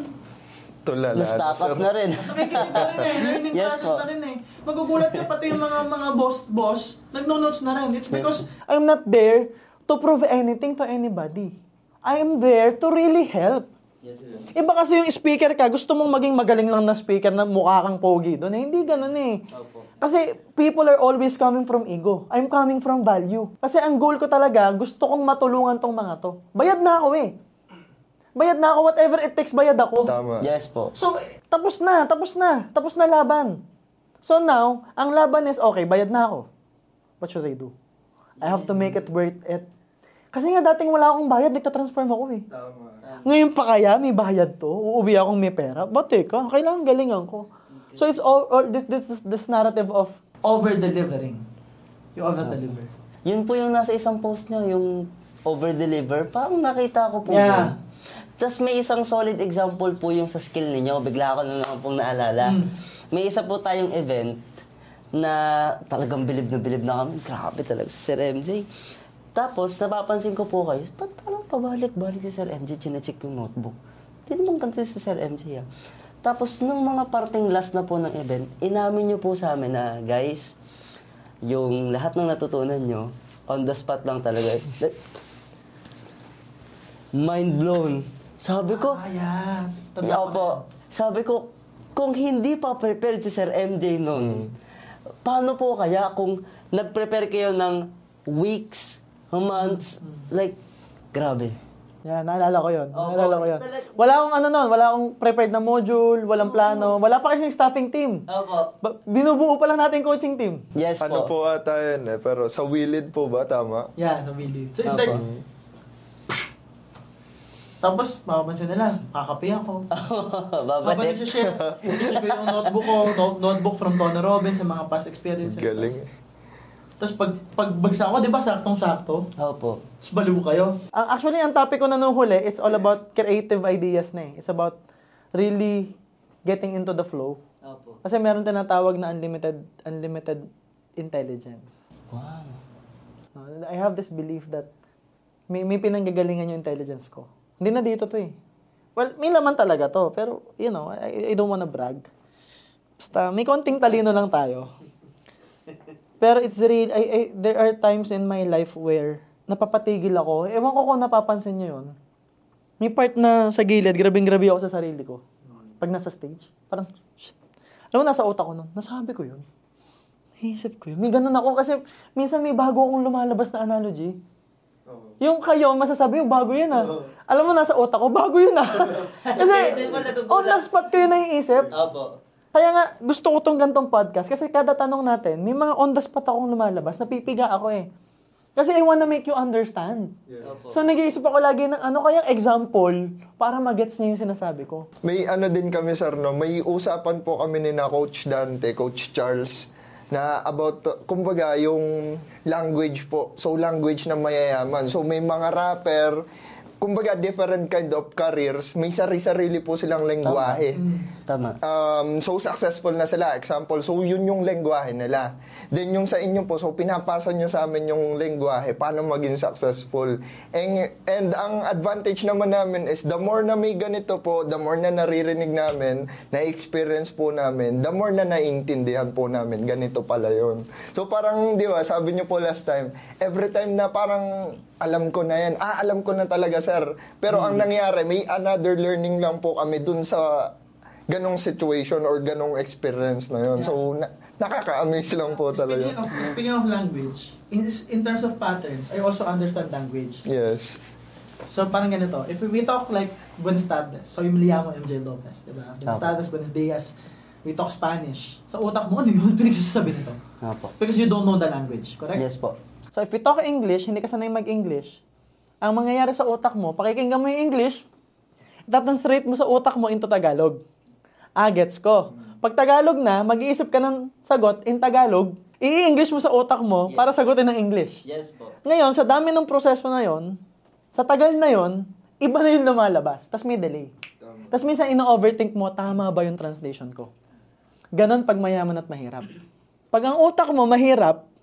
Tulala. Na-stop up na rin. nakikinig na rin eh, <laughs> learning Yes po. na rin eh. Magugulat ka pati yung mga mga boss-boss, nagno-notes na rin. It's because I'm not there to prove anything to anybody. I am there to really help. Yes sir. Iba kasi yung speaker ka, gusto mong maging magaling lang na speaker na mukha kang pogi doon. Eh, hindi ganun eh. Opo. Kasi people are always coming from ego. I'm coming from value. Kasi ang goal ko talaga, gusto kong matulungan tong mga to. Bayad na ako eh. Bayad na ako, whatever it takes, bayad ako. Tama. Yes po. So, eh, tapos na, tapos na, tapos na laban. So now, ang laban is, okay, bayad na ako. What should I do? I have to make it worth it. Kasi nga dating wala akong bayad, nagtatransform ako eh. Tama. Ngayon pa kaya, may bayad to? Uuwi akong may pera? Ba't teka, kailangan galingan ko. So it's all, all this, this, this, this narrative of over-delivering. You over-deliver. Yun po yung nasa isang post nyo, yung over-deliver. Parang nakita ko po Yeah. yun. Tapos may isang solid example po yung sa skill ninyo. Bigla ko na naman pong naalala. Hmm. May isa po tayong event na talagang bilib na bilib na kami. Grabe talaga si Sir MJ. Tapos, napapansin ko po kayo, ba't parang pabalik-balik si Sir MJ, chinecheck yung notebook. Hindi naman ganito si Sir MJ ah. Tapos, nung mga parting last na po ng event, inamin niyo po sa amin na, guys, yung lahat ng natutunan nyo, on the spot lang talaga. Mind blown. Sabi ko, Ah, yeah. po, sabi ko, kung hindi pa prepared si Sir MJ nun, paano po kaya kung nag-prepare kayo ng weeks, months, like, grabe. Yeah, naalala ko yun. Opo. Naalala ko yun. Wala akong ano nun, wala akong prepared na module, walang plano, wala pa kasing staffing team. Opo. Ba- binubuo pa lang natin yung coaching team. Yes Ano po. po ata yun eh, pero sa Willid po ba, tama? Yeah, sa Billy. So it's Opo. like, tapos, mapapansin nila, kakapi ako. <laughs> Habang Babalik. nagsishare, nagsishare ko yung notebook ko, no- notebook from Tony Robbins, sa mga past experiences. Galing. Tapos pag, pag bagsak ko, di ba, saktong-sakto? Opo. Tapos baliw kayo. Ang actually, ang topic ko na nung huli, it's all about creative ideas na eh. It's about really getting into the flow. Opo. Kasi meron tinatawag na unlimited unlimited intelligence. Wow. No, I have this belief that may, may pinanggagalingan yung intelligence ko. Hindi na dito to eh. Well, may laman talaga to. Pero, you know, I, I don't wanna brag. Basta, may konting talino lang tayo. Pero it's real, I, I, there are times in my life where napapatigil ako. Ewan ko kung napapansin nyo yun. May part na sa gilid, grabing-grabe ako sa sarili ko. Pag nasa stage, parang, shit. Alam mo, nasa utak ko nun, nasabi ko yun. Isip ko yun. May ganun ako kasi minsan may bago akong lumalabas na analogy. Yung kayo, masasabi yung bago yun ah. Alam mo, nasa utak ko, bago yun ah. <laughs> kasi on the spot ko yun naiisip. Opo. Kaya nga, gusto ko tong gantong podcast kasi kada tanong natin, may mga on the spot akong lumalabas, napipiga ako eh. Kasi I wanna make you understand. Opo. So nag-iisip ako lagi ng ano kayang example para magets niya yung sinasabi ko. May ano din kami, sir, no? May usapan po kami ni na Coach Dante, Coach Charles, na about, kumbaga, yung language po. So, language na mayayaman. So, may mga rapper, kumbaga, different kind of careers. May sari-sarili po silang lengguwahe. Tama. Um, so, successful na sila. Example, so yun yung lengguwahe nila. Then, yung sa inyo po, so pinapasa nyo sa amin yung lengguwahe, paano maging successful. And, and ang advantage naman namin is, the more na may ganito po, the more na naririnig namin, na-experience po namin, the more na naiintindihan po namin, ganito pala yun. So, parang, di ba, sabi nyo po last time, every time na parang, alam ko na yan, ah, alam ko na talaga, sir. Pero ang nangyari, may another learning lang po kami dun sa ganong situation or ganong experience na yun. So, na- nakaka-amaze lang po talaga. Speaking of, speaking of language, in, in terms of patterns, I also understand language. Yes. So parang ganito, if we talk like Buenos Tardes, so yung Liamo MJ Lopez, di ba? Buenos. Tardes, Buenos Dias, we talk Spanish. Sa utak mo, ano yun? <laughs> Pinagsasabi nito. Opo. Because you don't know the language, correct? Yes po. So if we talk English, hindi ka sanay mag-English, ang mangyayari sa utak mo, pakikinggan mo yung English, itatranslate mo sa utak mo into Tagalog. Ah, gets ko. Pag Tagalog na, mag-iisip ka ng sagot in Tagalog, i-English mo sa utak mo para sagutin ng English. Yes po. Ngayon, sa dami ng proseso na yon, sa tagal na yon, iba na yung lumalabas. Tapos may delay. Tapos minsan ino-overthink mo, tama ba yung translation ko? Ganon pag mayaman at mahirap. Pag ang utak mo mahirap,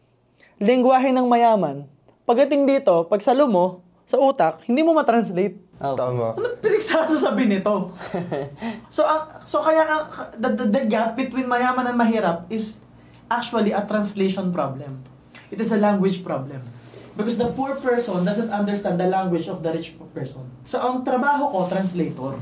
lingwahe ng mayaman, pagdating dito, pag salo mo, sa utak, hindi mo matranslate. Opo. Tama. Ano pinagsasabi nito? <laughs> so, ang, so kaya ang, the, the, the gap between mayaman and mahirap is actually a translation problem. It is a language problem. Because the poor person doesn't understand the language of the rich person. So, ang trabaho ko, translator.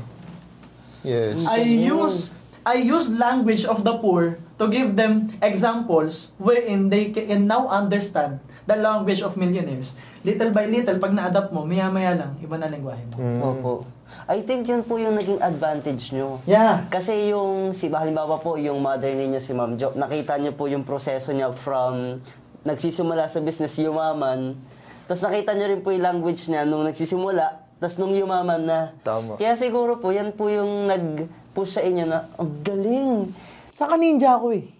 Yes. I use I use language of the poor to give them examples wherein they can now understand the language of millionaires. Little by little, pag na-adapt mo, maya-maya lang, iba na lengguwahe mo. Mm. Opo. I think yun po yung naging advantage nyo. Yeah. Kasi yung, si, halimbawa po, yung mother ninyo, si Ma'am Jo, nakita niyo po yung proseso niya from nagsisimula sa business, yumaman. Tapos nakita niyo rin po yung language niya nung nagsisimula, tas nung yumaman na. Tama. Kaya siguro po, yan po yung nag-push sa inyo na, ang galing. Saka ninja ako eh.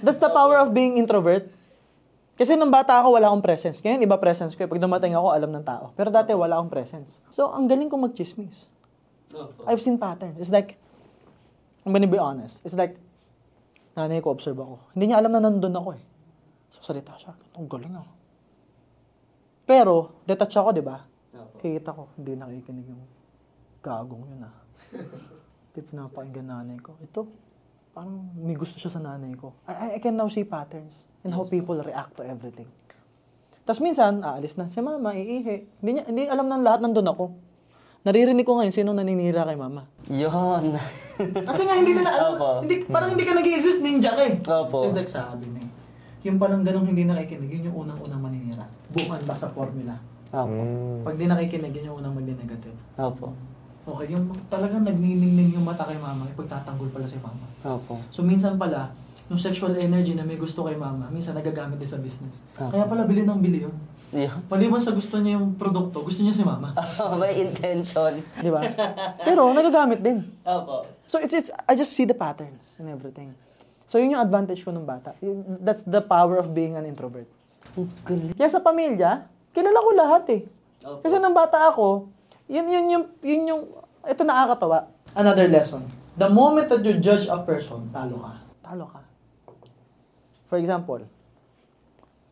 That's the power of being introvert. Kasi nung bata ako, wala akong presence. Ngayon, iba presence ko. eh. Pag dumating ako, alam ng tao. Pero dati, wala akong presence. So, ang galing kong mag-chismis. I've seen patterns. It's like, I'm gonna be honest. It's like, nanay ko, observe ako. Hindi niya alam na nandun ako eh. So, salita siya. Ang galing ah. Pero, detach ako, di ba? Kikita ko, hindi nakikinig yung gagong yun ah. <laughs> Hindi pinapakinggan nanay ko. Ito, parang may gusto siya sa nanay ko. I, I- I can now see patterns in how people react to everything. Tapos minsan, aalis na si mama, iihi. Hindi, niya, hindi alam ng lahat nandun ako. Naririnig ko ngayon sino naninira kay mama. Yun. Kasi nga hindi nila alam, Opo. hindi, parang hindi ka nag-exist ninja ka eh. Opo. So it's like sabi na eh. Yung palang ganong hindi nakikinig, yun yung unang-unang maninira. Bukan ba sa formula? Opo. Pag di nakikinig, yun yung unang mag-negative. Opo. Okay, yung talagang nagniningning yung mata kay mama, ipagtatanggol pala si mama. Opo. So minsan pala, yung sexual energy na may gusto kay mama, minsan nagagamit din sa business. Ah. Kaya pala bili ng bili yun. Yun. Maliban sa gusto niya yung produkto, gusto niya si mama. <laughs> May intention. Di ba? Pero nagagamit din. Opo. So it's it's I just see the patterns and everything. So yun yung advantage ko nung bata. That's the power of being an introvert. Galing. Kaya sa pamilya, kilala ko lahat eh. Opo. Kasi nung bata ako, yun yun yung yun yung ito nakakatawa. Another lesson. The moment that you judge a person, talo ka. Talo ka. For example,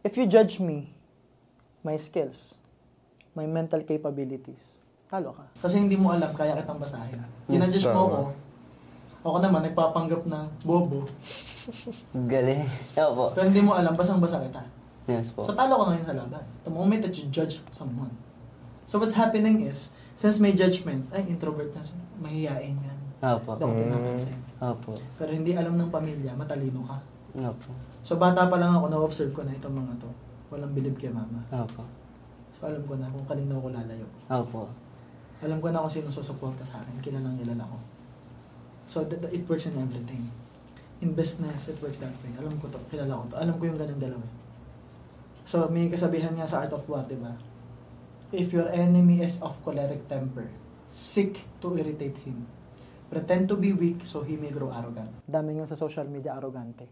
if you judge me, my skills, my mental capabilities, talo ka. Kasi hindi mo alam, kaya kitang basahin. Ginajudge mo ako, ako naman, nagpapanggap na bobo. <laughs> Galing. Opo. Pero hindi mo alam, basang-basa kita. Yes po. So talo ka ngayon sa laban. The moment that you judge someone. So what's happening is, since may judgment, ay introvert na siya, mahihiyain yan. Opo. Hindi ako pinapansin. Opo. Pero hindi alam ng pamilya, matalino ka. Opo. So bata pa lang ako, na-observe ko na itong mga to. Walang bilib kay mama. Opo. So alam ko na kung kanino ako lalayo. Opo. Alam ko na kung sino susuporta sa akin. Kilalang kilala ko. So that, that- it works in everything. In business, it works that way. Alam ko to, kilala ko to. Alam ko yung ganang dalawa. eh. So may kasabihan nga sa Art of War, di ba? If your enemy is of choleric temper, seek to irritate him. Pretend to be weak so he may grow arrogant. Dami nga sa social media arrogante.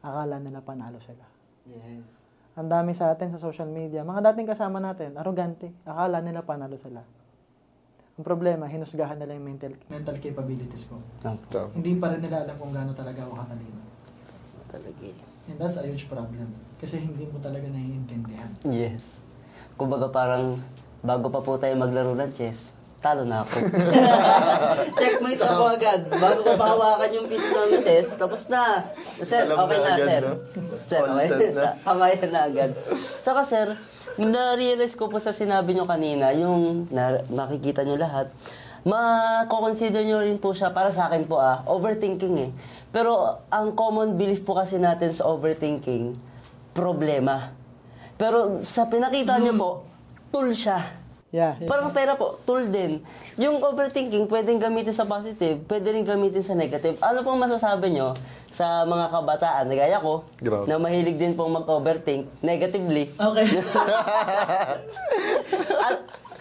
Akala nila panalo sila. Yes. Ang dami sa atin sa social media. Mga dating kasama natin, arrogante. Akala nila panalo sila. Ang problema, hinusgahan nila yung mental, mental capabilities ko. Tama. Hindi pa rin nila alam kung gaano talaga ako katalino. Talaga eh. And that's a huge problem. Kasi hindi mo talaga naiintindihan. Yes. Kumbaga parang bago pa po tayo maglaro ng chess, talo na ako. <laughs> Checkmate ako agad. Bago ko pahawakan yung piece ng chess, tapos na. Sir, Alam okay na na, agad, sir. no? Sir, okay na. <laughs> na. Kamayan na agad. Tsaka sir, na-realize ko po sa sinabi nyo kanina, yung na, nakikita nyo lahat, ma-consider nyo rin po siya, para sa akin po ah, overthinking eh. Pero ang common belief po kasi natin sa overthinking, problema. Pero sa pinakita nyo po, tool siya. Yeah. yeah. Parang pera po, tool din. Yung overthinking, pwedeng gamitin sa positive, pwede rin gamitin sa negative. Ano pong masasabi nyo sa mga kabataan na gaya ko, Grabe. na mahilig din pong mag-overthink negatively? Okay. <laughs> <laughs> At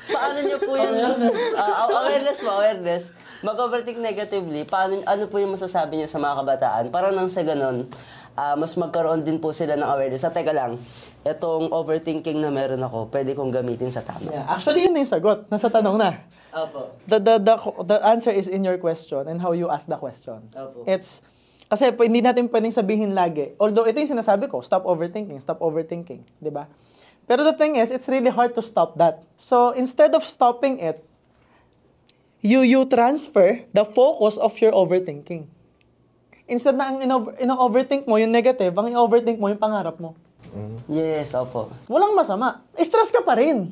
paano nyo po yung... Awareness. Ah, awareness po, awareness. Mag-overthink negatively, paano, ano po yung masasabi nyo sa mga kabataan? Para nang sa ganun, ah, mas magkaroon din po sila ng awareness. At teka lang, itong overthinking na meron ako, pwede kong gamitin sa tama. yeah. Actually, yun na yung sagot. Nasa tanong na. Opo. The, the, the, the answer is in your question and how you ask the question. Opo. It's, kasi po, hindi natin pwedeng sabihin lagi. Although, ito yung sinasabi ko, stop overthinking, stop overthinking. ba? Pero the thing is, it's really hard to stop that. So, instead of stopping it, you you transfer the focus of your overthinking. Instead na ang ino- ino-overthink mo yung negative, ang i-overthink mo yung pangarap mo. Yes, opo. Walang masama. Stress ka pa rin.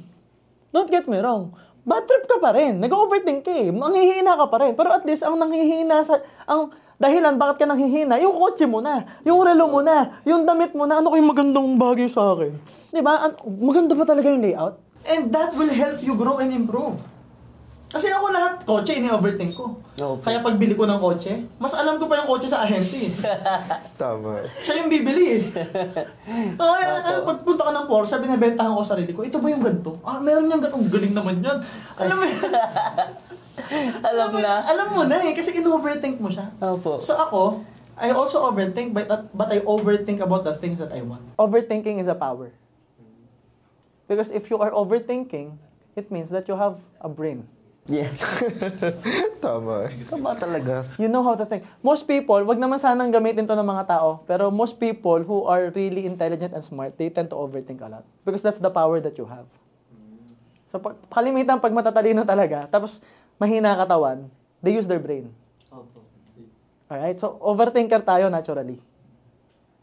Don't get me wrong. Bad trip ka pa rin. Nag-overthink ka eh. Manghihina ka pa rin. Pero at least, ang nanghihina sa... Ang dahilan bakit ka nanghihina, yung kotse mo na, yung relo mo na, yung damit mo na, ano kayong magandang bagay sa akin? Di ba? An- maganda ba talaga yung layout? And that will help you grow and improve. Kasi ako lahat, kotse, ini-overthink ko. Opo. Kaya pagbili ko ng kotse, mas alam ko pa yung kotse sa ahente eh. <laughs> Tama. Siya yung bibili eh. <laughs> Ay, Opo. ay, pagpunta ka ng Porsche, binibentahan ko sarili ko, ito ba yung ganito? Ah, meron niyang ganito. Galing naman yan. Alam mo, <laughs> Alam na. alam mo na eh, kasi in-overthink mo siya. Opo. So ako, I also overthink, but, but I overthink about the things that I want. Overthinking is a power. Because if you are overthinking, it means that you have a brain. Yeah. <laughs> Tama. Tama talaga. You know how to think. Most people, wag naman sanang gamitin to ng mga tao, pero most people who are really intelligent and smart, they tend to overthink a lot. Because that's the power that you have. So, pag, kalimitan pag matatalino talaga, tapos mahina katawan, they use their brain. Alright? So, overthinker tayo naturally.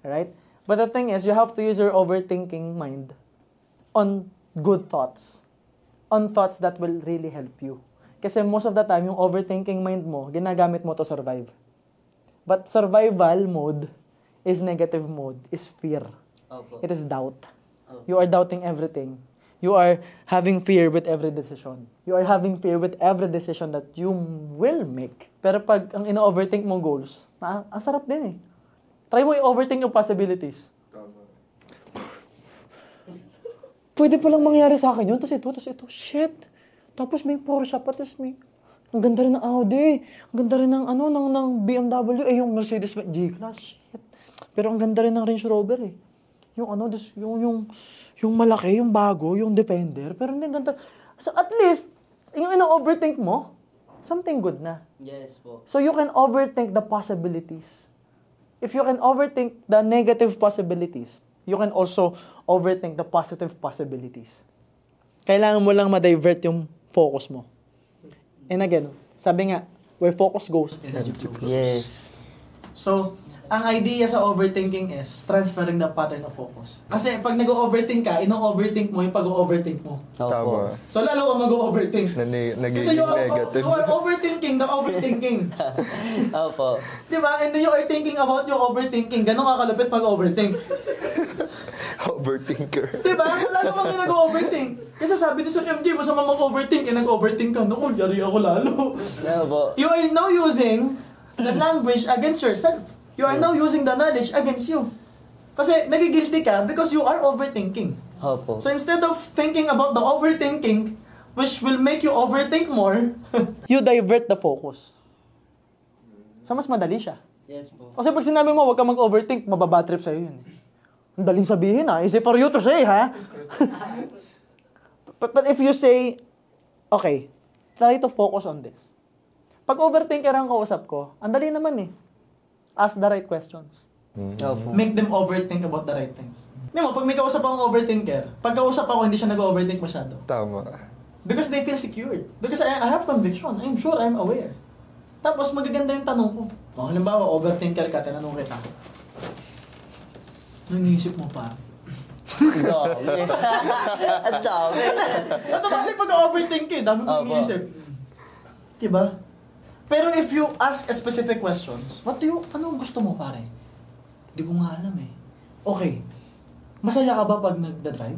Alright? But the thing is, you have to use your overthinking mind on good thoughts. On thoughts that will really help you. Kasi most of the time, yung overthinking mind mo, ginagamit mo to survive. But survival mode is negative mode, is fear. It is doubt. You are doubting everything. You are having fear with every decision. You are having fear with every decision that you will make. Pero pag ang ina-overthink mo goals, na, ang sarap din eh. Try mo i-overthink yung possibilities. Pwede palang mangyari sa akin yun, tapos ito, tapos ito, shit. Tapos may Porsche pa, tapos may... Ang ganda rin ng Audi. Ang ganda rin ng, ano, ng, ng BMW. Eh, yung Mercedes G-Class, shit. Pero ang ganda rin ng Range Rover eh. Yung ano, this, yung, yung, yung malaki, yung bago, yung Defender. Pero hindi, ganda. So at least, yung ina-overthink mo, something good na. Yes po. So you can overthink the possibilities. If you can overthink the negative possibilities, you can also overthink the positive possibilities. Kailangan mo lang ma-divert yung focus mo. And again, sabi nga, where focus goes, energy flows. Yes. So, ang idea sa overthinking is transferring the pattern of focus. Kasi pag nag-overthink ka, ino-overthink mo yung pag-overthink mo. Tama. So, lalo ka mag-overthink. Na, Kasi nagiging you are, negative. you are overthinking the overthinking. <laughs> Opo. Di ba? And then you are thinking about yung overthinking. Ganon ka kalupit pag-overthink. <laughs> Overthinker. <laughs> Di ba? So, lalo kang nag-overthink. Kasi sabi ni Sir MJ, masama mag-overthink, eh, nag-overthink ka. Naku, yari ako lalo. Opo. You are now using the language against yourself. You are now using the knowledge against you. Kasi nagigilty ka because you are overthinking. Opo. So instead of thinking about the overthinking, which will make you overthink more, <laughs> you divert the focus. So mas madali siya. Yes po. Kasi pag sinabi mo, huwag ka mag-overthink, mababatrip sa'yo yun. Ang daling sabihin ha. Easy for you to say ha. <laughs> but, but if you say, okay, try to focus on this. Pag overthinker ang kausap ko, ang dali naman eh. Ask the right questions. Opo. Make them overthink about the right things. Di mo, pag may kausap akong overthinker, pag kausap ako, hindi siya nag-overthink masyado. Tama. Because they feel secured. Because I, I have conviction. I'm sure I'm aware. Tapos magaganda yung tanong ko. O, halimbawa, overthinker ka, tinanong kita. Ano iniisip mo pa? Ang dami. Ang dami. Automatic pag overthink eh, dami kong Opo. iniisip. Diba? Pero if you ask a specific questions, what do you, ano gusto mo pare? Hindi ko nga alam eh. Okay, masaya ka ba pag nagda-drive?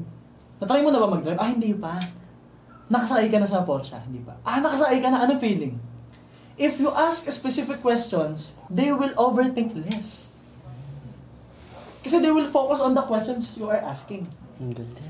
Natry mo na ba mag-drive? Ah, hindi pa. Nakasakay ka na sa Porsche? Hindi pa. Ah, nakasakay ka na. Ano feeling? If you ask specific questions, they will overthink less. Kasi they will focus on the questions you are asking.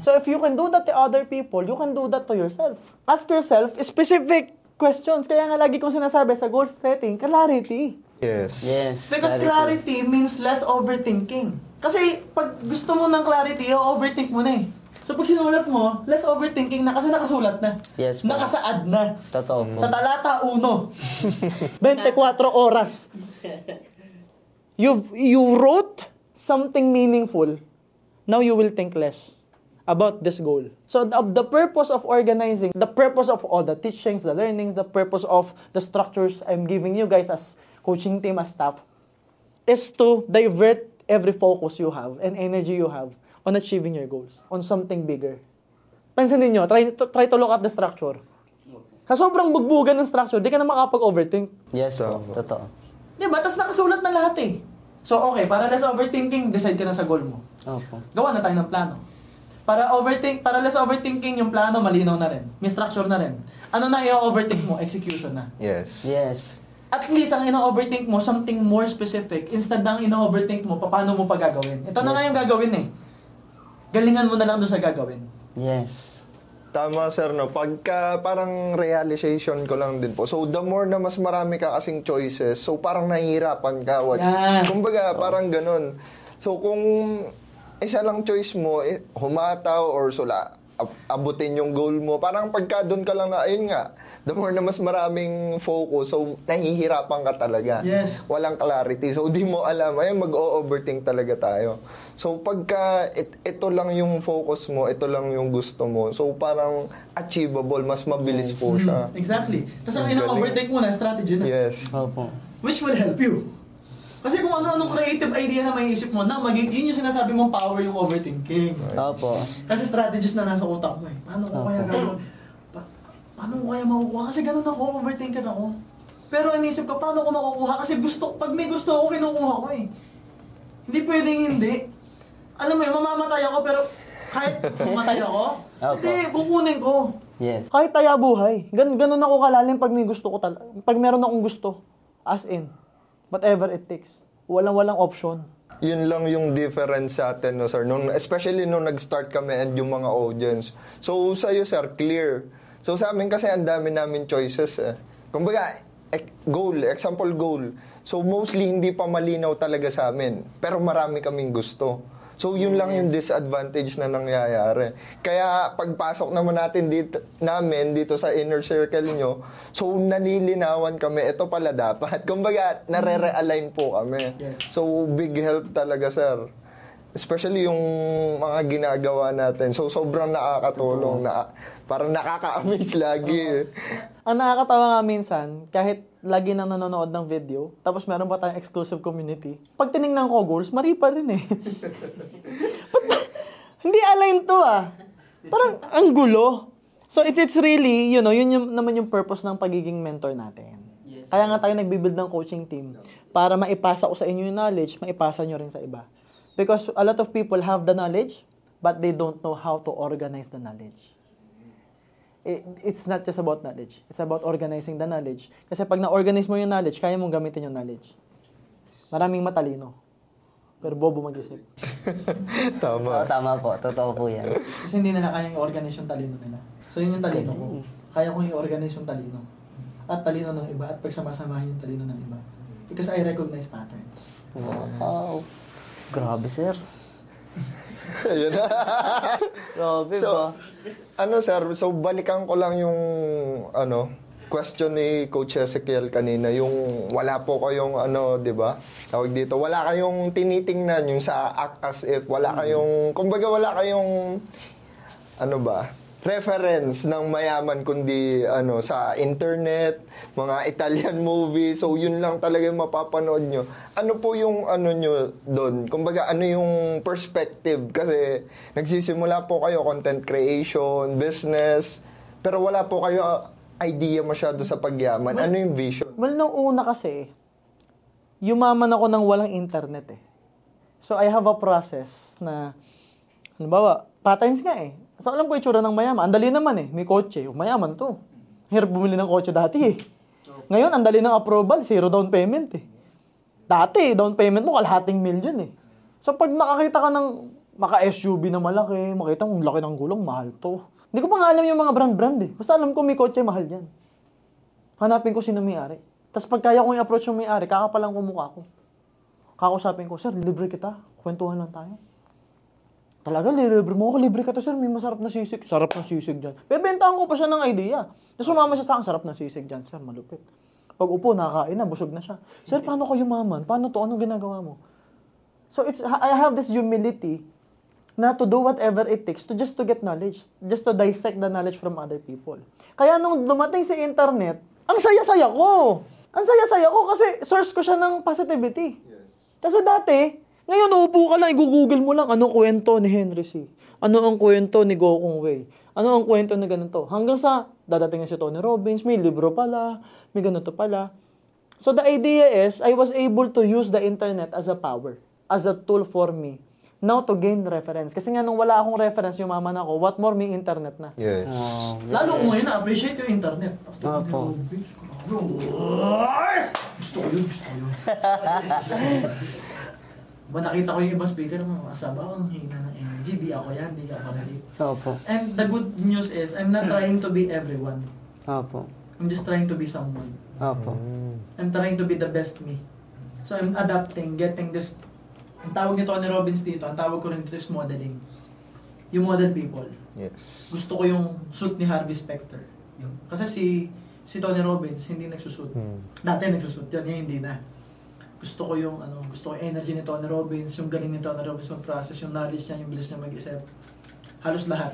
So if you can do that to other people, you can do that to yourself. Ask yourself specific questions. Kaya nga lagi kong sinasabi sa goal setting, clarity. Yes. Yes. Because clarity means less overthinking. Kasi pag gusto mo ng clarity, overthink mo na eh. So pag sinulat mo, less overthinking na kasi nakasulat na. Yes, po. Nakasaad na. Totoo po. Sa talata 1. 24 <laughs> oras. <laughs> You've, you wrote something meaningful. Now you will think less about this goal. So the, the purpose of organizing, the purpose of all the teachings, the learnings, the purpose of the structures I'm giving you guys as coaching team, as staff, is to divert every focus you have and energy you have on achieving your goals, on something bigger. Pansinin nyo, try, to, try to look at the structure. Sa sobrang bugbugan ng structure, di ka na makapag-overthink. Yes. Tama. Totoo. Di ba? Tapos nakasulat na lahat eh. So, okay, para less overthinking, decide ka na sa goal mo. Opo. Gawa na tayo ng plano. Para overthink, para less overthinking yung plano, malinaw na rin. May structure na rin. Ano na i-overthink mo? Execution na. Yes. Yes. At least, ang ina-overthink mo, something more specific. Instead na ang ina-overthink mo, paano mo pa gagawin. Ito na nga yung gagawin eh. Galingan mo na lang doon sa gagawin. Yes. Tama sir no. Pagka parang realization ko lang din po. So the more na mas marami ka kasing choices, so parang nahihirapan ka. What, Yan. Kumbaga parang ganun. So kung isa lang choice mo, eh, humataw or sula, abutin yung goal mo. Parang pagka doon ka lang na, ayun nga, the more na mas maraming focus, so nahihirapan ka talaga. Yes. Walang clarity. So di mo alam, ayun mag-o-overthink talaga tayo. So pagka it- ito lang yung focus mo, ito lang yung gusto mo, so parang achievable, mas mabilis po siya. Hmm, exactly. Tapos ang Ang ina-overthink mo na, strategy na. Yes. Opo. Which will help you. Kasi kung ano-anong creative idea na may isip mo na, magig yun yung sinasabi mong power yung overthinking. Opo. Kasi strategies na nasa utak mo eh. Paano ko kaya gagawin? Pa- paano ko kaya makukuha? Kasi ganun ako, overthinker ako. Pero inisip ko, paano ko makukuha? Kasi gusto, pag may gusto ako, kinukuha ko eh. Hindi pwedeng hindi. Alam mo yun, mamamatay ako pero kahit mamatay ako, Opo. hindi, kukunin ko. Yes. Kahit taya buhay. Gan ganun ako kalalim pag may gusto ko tal pag meron akong gusto. As in. Whatever it takes. Walang-walang option. Yun lang yung difference sa atin, no, sir. Nung, especially nung nag-start kami and yung mga audience. So, sa'yo, sir, clear. So, sa amin kasi ang dami namin choices, eh. Kumbaga, goal, example goal. So, mostly hindi pa malinaw talaga sa amin. Pero marami kaming gusto. So, yun lang yung disadvantage na nangyayari. Kaya, pagpasok naman natin dito, namin dito sa inner circle nyo, so, nanilinawan kami, ito pala dapat. <laughs> Kumbaga, nare-realign po kami. Yes. So, big help talaga, sir. Especially yung mga ginagawa natin. So, sobrang nakakatulong. Na, parang nakaka-amaze <laughs> lagi. eh. Ang nakakatawa nga minsan, kahit lagi nang nanonood ng video, tapos meron pa tayong exclusive community, pag tinignan ko goals, mari pa rin eh. <laughs> Ba't hindi align to ah. Parang ang gulo. So it, it's really, you know, yun yung, naman yung purpose ng pagiging mentor natin. Kaya nga tayo nagbibuild ng coaching team para maipasa ko sa inyo yung knowledge, maipasa nyo rin sa iba. Because a lot of people have the knowledge, but they don't know how to organize the knowledge it's not just about knowledge. It's about organizing the knowledge. Kasi pag na-organize mo yung knowledge, kaya mong gamitin yung knowledge. Maraming matalino. Pero bobo mag-isip. <laughs> Tama. Oo, tama po. Totoo po yan. Kasi hindi nila kayang i-organize yung talino nila. So yun yung talino ko. Kaya kong i-organize yung talino. At talino ng iba. At pagsamasamahin yung talino ng iba. Because I recognize patterns. Wow. Grabe, sir. <laughs> Ayun. Grabe So, ba? ano sir, so balikan ko lang yung ano, question ni Coach Ezekiel kanina, yung wala po kayong ano, 'di ba? Tawag dito, wala kayong tinitingnan yung sa act as if, wala kayong kumbaga wala kayong ano ba? Reference ng mayaman kundi ano sa internet, mga <laughs> Italian movie. So yun lang talaga yung mapapanood nyo. Ano po yung ano nyo doon? Kumbaga ano yung perspective kasi nagsisimula po kayo content creation, business, pero wala po kayo uh, idea masyado sa pagyaman. Ano yung vision? Well, nung una kasi, yumaman ako ng walang internet eh. So, I have a process na, halimbawa, patterns nga eh. So, alam ko itsura ng mayaman. Ang dali naman eh. May kotse. Oh, mayaman to. Hirap bumili ng kotse dati eh. Ngayon, ang dali ng approval. Zero down payment eh. Dati, down payment mo, kalahating million eh. So, pag nakakita ka ng maka-SUV na malaki, makita mo, ang laki ng gulong, mahal to. Hindi ko pa nga alam yung mga brand-brand eh. Basta alam ko may kotse, mahal yan. Hanapin ko sino may-ari. Tapos pag kaya kong i-approach yung may-ari, kakapalang ko mukha ko. Kakusapin ko, Sir, libre kita. Kwentuhan lang tayo. Talaga, libre mo ako. Libre ka to, sir. May masarap na sisig. Sarap na sisig dyan. Bebentahan ko pa siya ng idea. Tapos sumama siya sa akin, sarap na sisig dyan. Sir, malupit. Pag upo, nakakain na, busog na siya. Sir, paano kayo maman? Paano to? Anong ginagawa mo? So it's I have this humility na to do whatever it takes to just to get knowledge, just to dissect the knowledge from other people. Kaya nung dumating si internet, ang saya-saya ko. Ang saya-saya ko kasi source ko siya ng positivity. Kasi dati, ngayon uupo ka lang, i-google mo lang, anong kwento ni Henry C. Ano ang kwento ni Go Kong Wei. Ano ang kwento ni ganito. Hanggang sa, dadating na si Tony Robbins, may libro pala, may ganito pala. So the idea is, I was able to use the internet as a power, as a tool for me, now to gain reference. Kasi nga nung wala akong reference, yung mama na ko, what more may internet na. Yes. Oh, Lalo ko ngayon na-appreciate yung internet. After. Grabe. Gusto ko yun, gusto ko yun. <laughs> ba nakita ko yung ibang speaker, mga asaba ko, ang hina ng energy. Di ako yan, di ako relate. Opo. And the good news is, I'm not trying to be everyone. Opo. I'm just trying to be someone. Opo. I'm trying to be the best me. So I'm adapting, getting this. Ang tawag ni Tony Robbins dito, ang tawag ko rin dito is modeling. You model people. Yes. Gusto ko yung suit ni Harvey Specter. Yun. Kasi si si Tony Robbins hindi nagsusut. Hmm. Dati nagsusut yun, ngayon hindi na. Gusto ko yung ano, gusto ko yung energy ni Tony Robbins, yung galing ni Tony Robbins mag-process, yung knowledge niya, yung bilis niya mag-isip. Halos lahat.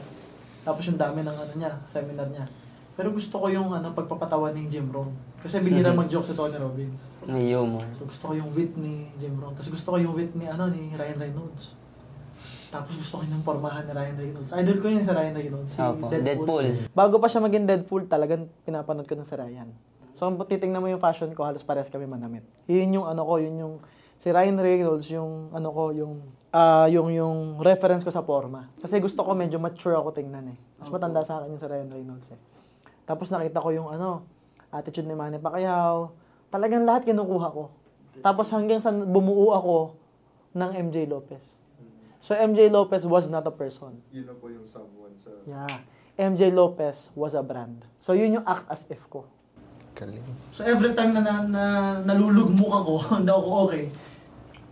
Tapos yung dami ng ano niya, seminar niya. Pero gusto ko yung ano, pagpapatawa ni Jim Rohn. Kasi bihira <laughs> mag-joke si Tony Robbins. May humor. So gusto ko yung wit ni Jim Rohn. Tapos gusto ko yung wit ni ano ni Ryan Reynolds. Tapos gusto ko yung pormahan ni Ryan Reynolds. Idol ko yun si Ryan Reynolds. Si Opo. Deadpool. Bago pa siya maging Deadpool, talagang pinapanood ko na si Ryan. So kung titingnan mo yung fashion ko, halos pares kami manamit. Yun yung ano ko, yun yung si Ryan Reynolds, yung ano ko, yung ah yung yung reference ko sa forma. Kasi gusto ko medyo mature ako tingnan eh. Mas matanda sa akin yung si Ryan Reynolds eh. Tapos nakita ko yung ano, attitude ni Manny Pacquiao. Talagang lahat kinukuha ko. Tapos hanggang sa bumuo ako ng MJ Lopez. So MJ Lopez was not a person. Yun na po yung someone sa... Yeah. MJ Lopez was a brand. So yun yung act as if ko. Galing. So every time na, na, na nalulugmok ako, <laughs> hindi ako okay,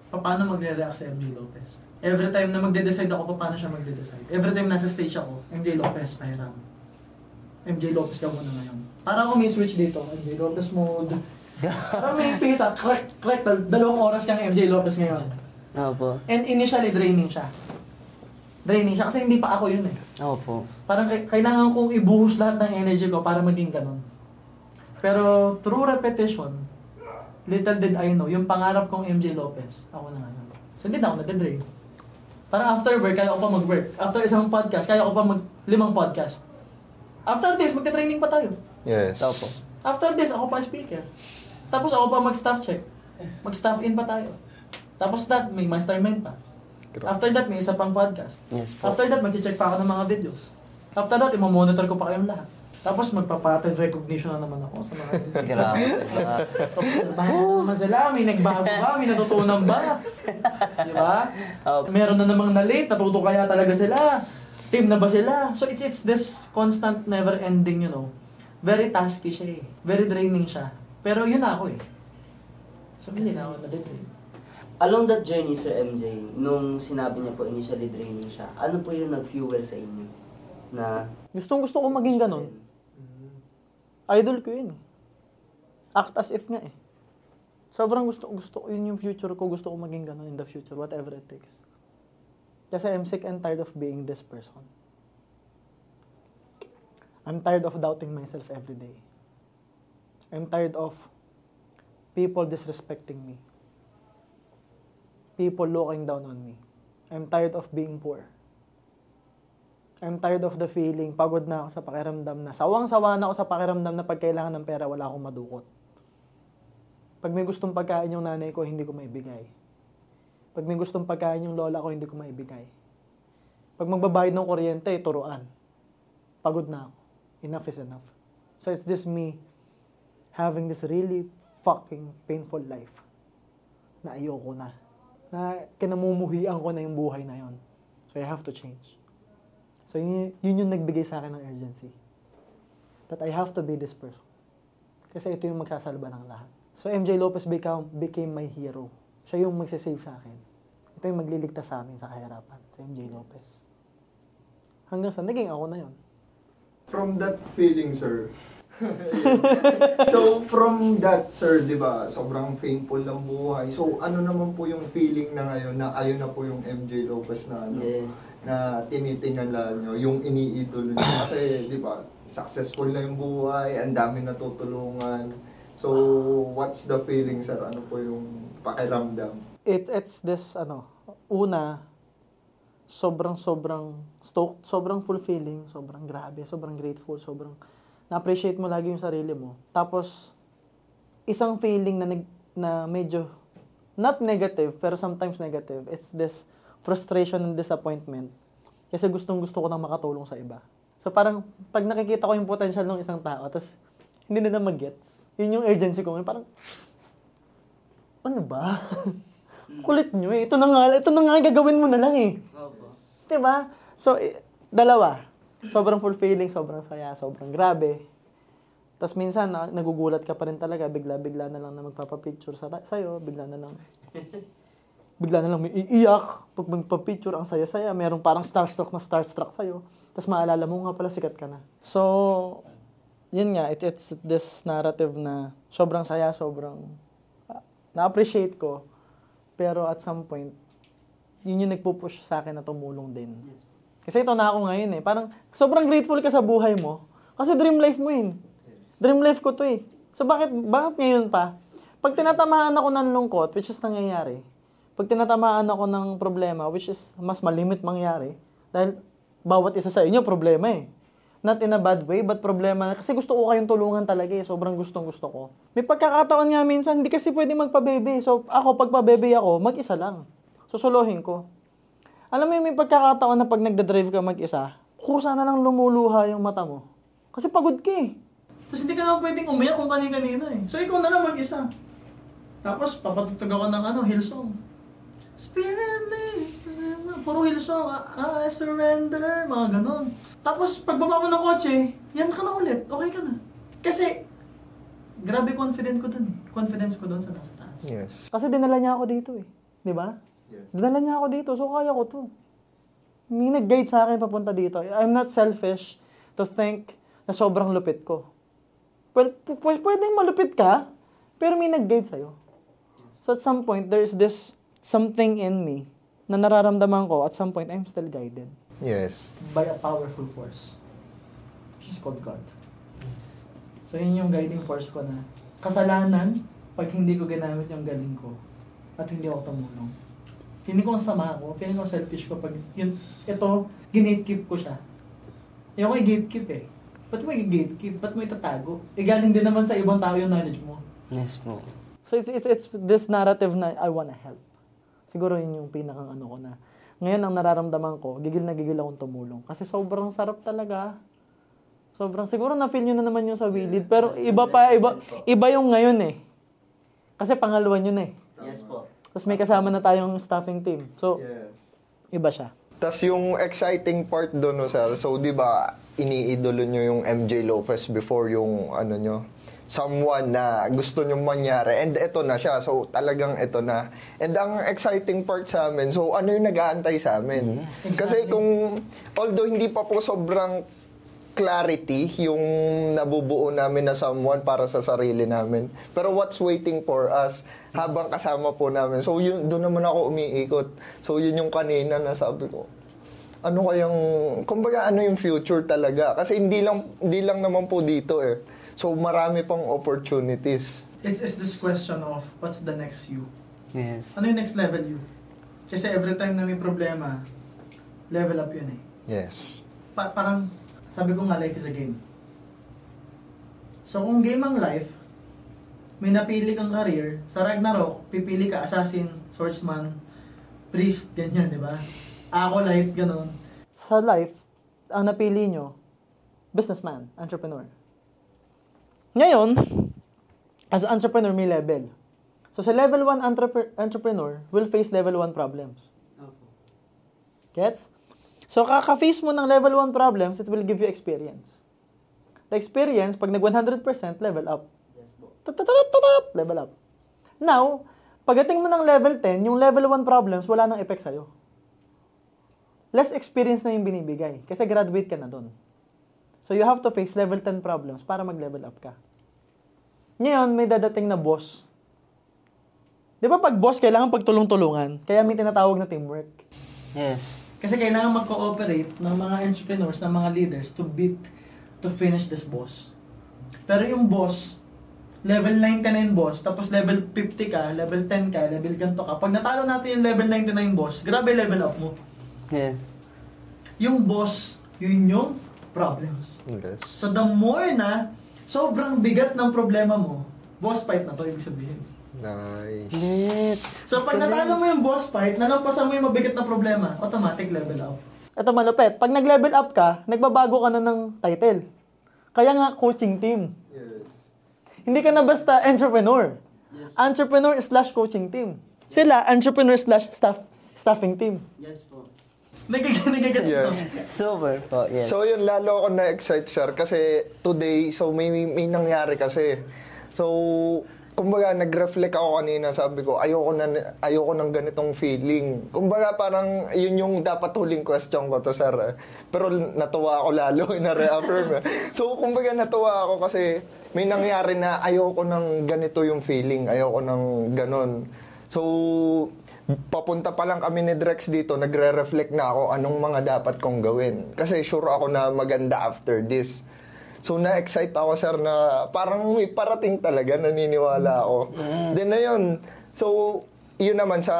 paano magre-react si MJ Lopez? Every time na magde-decide ako, paano siya magde-decide? Every time nasa stage ako, MJ Lopez, pahiram. MJ Lopez ka muna ngayon. Para ako may switch dito, MJ Lopez mode. Para may pita, correct, correct, dalawang oras kang MJ Lopez ngayon. Opo. And initially, draining siya. Draining siya kasi hindi pa ako yun eh. Opo. Parang kay- kailangan kong ibuhos lahat ng energy ko para maging ganun. Pero through repetition, little did I know, yung pangarap kong MJ Lopez, ako na ngayon. So hindi na ako nag-drain. Parang after work, kaya ko pa mag-work. After isang podcast, kaya ko pa mag limang podcast. After this, magta-training pa tayo. Yes. Opo. After this, ako pa speaker. Tapos ako pa mag-staff check. Mag-staff in pa tayo. Tapos that, may mastermind pa. After that, may isa pang podcast. Yes po. After that, mag-check pa ako ng mga videos. After that, i-monitor ko pa kayong lahat. Tapos magpa-pattern recognition na naman ako sa mga <laughs> Grabe. Ah, Bago naman sila, may nagbago ba? May natutunan ba? Di ba? Opo. Meron na namang na-late, natuto kaya talaga sila. Team na ba sila? So it's it's this constant, never-ending, you know. Very tasky siya eh. Very draining siya. Pero yun na ako eh. So hindi na ako na-drain. Along that journey, Sir MJ, nung sinabi niya po initially draining siya, ano po yung nag-fuel sa inyo? Na... Gustong gusto ko maging ganun. Idol ko yun eh. Act as if nga eh. Sobrang gusto, gusto ko yun yung future ko. Gusto ko maging ganun in the future, whatever it takes. Kasi I'm sick and tired of being this person. I'm tired of doubting myself every day. I'm tired of people disrespecting me. People looking down on me. I'm tired of being poor. I'm tired of the feeling, pagod na ako sa pakiramdam na, sawang-sawa na ako sa pakiramdam na pag kailangan ng pera, wala akong madukot. Pag may gustong pagkain yung nanay ko, hindi ko maibigay. Pag may gustong pagkain yung lola ko, hindi ko maibigay. Pag magbabayad ng kuryente, turuan. Pagod na ako. Enough is enough. So it's this me having this really fucking painful life na ayoko na. Na kinamumuhian ko na yung buhay na yon. So I have to change. So yun, yun yung nagbigay sa akin ng urgency. That I have to be this person. Kasi ito yung magsasalba ng lahat. So MJ Lopez became, became my hero. Siya yung magsisave sa akin. Ito yung magliligtas sa amin sa kahirapan. Si MJ Lopez. Hanggang sa naging ako na yon. From that feeling, sir. <laughs> so, from that, sir, di ba, sobrang painful ng buhay. So, ano naman po yung feeling na ngayon na kayo na po yung MJ Lopez na ano, Yes. na tinitingala nyo, yung iniidolo nyo. Kasi, di ba, successful na yung buhay, ang dami natutulungan. So, what's the feeling, sir? Ano po yung pakiramdam? It, it's this, ano, una, sobrang, sobrang stoked, sobrang fulfilling, sobrang grabe, sobrang grateful, sobrang na-appreciate mo lagi yung sarili mo. Tapos, isang feeling na, nag, na medyo, not negative, pero sometimes negative, it's this frustration and disappointment. Kasi gustong gusto ko nang makatulong sa iba. So parang pag nakikita ko yung potential ng isang tao, tapos hindi nila mag-gets, yun yung urgency ko. Parang, ano ba? <laughs> Kulit nyo eh. Ito na nga, ito na nga gagawin mo na lang eh. Diba? So, dalawa. Sobrang fulfilling, sobrang saya, sobrang grabe. Tapos minsan, na, nagugulat ka pa rin talaga, bigla-bigla na lang na magpapapicture sa, sa'yo, bigla na lang, <laughs> bigla na lang may iiyak. Pag magpapicture, ang saya-saya. Merong parang starstruck na starstruck sa'yo. Tapos maalala mo nga pala, sikat ka na. So, yun nga, it, it's this narrative na sobrang saya, sobrang ah, na-appreciate ko. Pero at some point, yun yung nagpupush sa akin na tumulong din. Kasi ito na ako ngayon eh. Parang sobrang grateful ka sa buhay mo. Kasi dream life mo yun. Dream life ko to eh. So bakit, bakit ngayon pa? Pag tinatamaan ako ng lungkot, which is nangyayari, pag tinatamaan ako ng problema, which is mas malimit mangyari, dahil bawat isa sa inyo problema eh. Not in a bad way, but problema. Kasi gusto ko kayong tulungan talaga eh. Sobrang gustong gusto ko. May pagkakataon nga minsan, hindi kasi pwede magpabebe. So ako, pag pabebe ako, mag-isa lang. Susuluhin ko. Alam mo yung may pagkakataon na pag nagda-drive ka mag-isa, kusa na lang lumuluha yung mata mo. Kasi pagod ka eh. Tapos hindi ka naman pwedeng umiyak kung kanina-kanina eh. So ikaw na lang mag-isa. Tapos papatutug ako ng ano, Hillsong. Spirit me, puro Hillsong, ah, I surrender, mga ganon. Tapos pagbaba mo ng kotse, yan ka na ulit, okay ka na. Kasi, grabe confident ko dun eh. Confidence ko dun sa nasa taas. Yes. Kasi dinala niya ako dito eh. Di ba? Yes. Dinala niya ako dito, so kaya ko to. May nag-guide sa akin papunta dito. I'm not selfish to think na sobrang lupit ko. Well, p- p- pwedeng malupit ka, pero may nag-guide sa'yo. So at some point, there's this something in me na nararamdaman ko at some point, I'm still guided Yes. By a powerful force. She's called God. So yun yung guiding force ko na kasalanan pag hindi ko ginamit yung galing ko at hindi ako tumulong. Feeling ko ang sama ko, feeling ko ang selfish ko pag yun, ito, ginate-keep ko siya. Ayoko i-gatekeep eh. Ba't mo i-gatekeep? Ba't mo itatago? Eh galing din naman sa ibang tao yung knowledge mo. Yes po. So it's, it's, it's this narrative na I wanna help. Siguro yun yung pinakang ano ko na. Ngayon ang nararamdaman ko, gigil na gigil akong tumulong. Kasi sobrang sarap talaga. Sobrang, siguro na-feel nyo na naman yung sa Willid. Pero iba pa, iba, iba yung ngayon eh. Kasi pangalawa yun eh. Yes po. Tapos may kasama na tayong staffing team. So, Yes. iba siya. Tapos yung exciting part doon, no, sir, so di ba, iniidolo nyo yung MJ Lopez before yung ano nyo, someone na gusto nyo mangyari. And ito na siya. So talagang ito na. And ang exciting part sa amin, so ano yung nag-aantay sa amin? Kasi kung, although hindi pa po sobrang clarity yung nabubuo namin na someone para sa sarili namin. Pero what's waiting for us habang kasama po namin. So yun, doon naman ako umiikot. So yun yung kanina na sabi ko, ano kayang, kumbaga ano yung future talaga? Kasi hindi lang, hindi lang naman po dito eh. So marami pang opportunities. It's, it's this question of what's the next you? Yes. Ano yung next level you? Kasi every time na may problema, level up yun eh. Yes. Pa- parang, sabi ko nga, life is a game. So kung game ang life, may napili kang career, sa Ragnarok, pipili ka assassin, swordsman, priest, ganyan, di ba? Acolyte, ganun. Sa life, ang napili nyo, businessman, entrepreneur. Ngayon, as entrepreneur, may level. So sa level 1 entrepre- entrepreneur will face level 1 problems. Gets? So, kaka-face mo ng level 1 problems, it will give you experience. The experience, pag nag 100%, level up. Yes po. Level up. Now, pagdating mo ng level 10, yung level 1 problems, wala nang effect sa'yo. Less experience na yung binibigay. Kasi graduate ka na doon. So, you have to face level 10 problems para mag-level up ka. Ngayon, may dadating na boss. Di ba pag boss, kailangan pagtulong-tulungan? Kaya may tinatawag na teamwork. Yes. Kasi kailangan mag-cooperate ng mga entrepreneurs, ng mga leaders to beat, to finish this boss. Pero yung boss, level 99 boss, tapos level 50 ka, level 10 ka, level ganto ka. Pag natalo natin yung level 99 boss, grabe level up mo. Yes. Yung boss, yun yung problems. Yes. So the more na sobrang bigat ng problema mo, boss fight na to ibig sabihin. Nice. Lit. So pag natalo mo yung boss fight, nalampasan mo yung mabigat na problema, automatic level up. Ito malupit. Pag nag-level up ka, nagbabago ka na ng title. Kaya nga, coaching team. Yes. Hindi ka na basta entrepreneur. Entrepreneur slash coaching team. Sila, entrepreneur slash staff, staffing team. Yes po. Nagag nagagets Yes. Super po. Yes. So yun, lalo ako na-excite, sir. Kasi today, so may, may nangyari kasi. So, kumbaga, nag-reflect ako kanina. Sabi ko, ayoko, na, ayoko ng ganitong feeling. Kumbaga, parang yun yung dapat huling question ko to, sir. Pero natuwa ako lalo, <laughs> na-reaffirm. eh. So, kumbaga, natuwa ako kasi may nangyari na ayoko ng ganito yung feeling. Ayoko ng ganon. So, papunta pa lang kami ni Drex dito, nagre-reflect na ako anong mga dapat kong gawin. Kasi sure ako na maganda after this. So na-excite ako sir na parang may parating talaga, naniniwala ako. Then na yun, so yun naman sa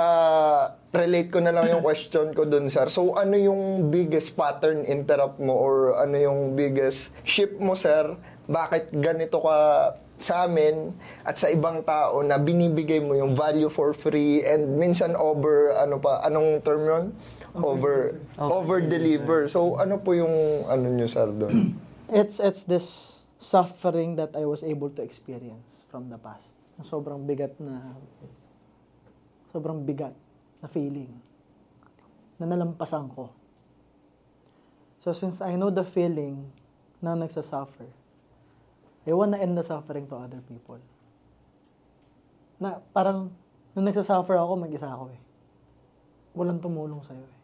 relate ko na lang yung <laughs> question ko dun sir. So ano yung biggest pattern interrupt mo or ano yung biggest shift mo sir? Bakit ganito ka sa amin at sa ibang tao na binibigay mo yung value for free and minsan over ano pa anong term yun? Over over deliver. So ano po yung ano niyo sir doon? <clears throat> It's, it's this suffering that I was able to experience from the past. Sobrang bigat na, sobrang bigat na feeling na nalampasan ko. So since I know the feeling na nagsasuffer, I wanna end the suffering to other people. Na parang, nung nagsasuffer ako, mag-isa ako eh. Walang tumulong sa'yo eh.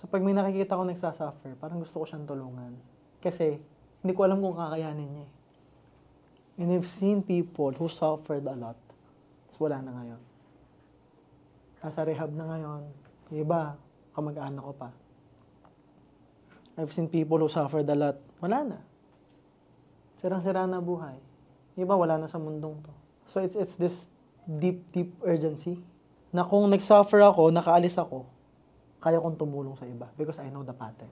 So pag may nakikita ko nagsasuffer, parang gusto ko siyang tulungan. Kasi hindi ko alam kung kakayanin niya eh. And I've seen people who suffered a lot. Tapos wala na ngayon. Nasa rehab na ngayon. Yung Iba, kamag-anak ko pa. I've seen people who suffered a lot. Wala na. Sirang-sira na buhay. Yung Iba, wala na sa mundong to. So it's it's this deep, deep urgency na kung nag-suffer ako, nakaalis ako, kaya kong tumulong sa iba because I know the pattern.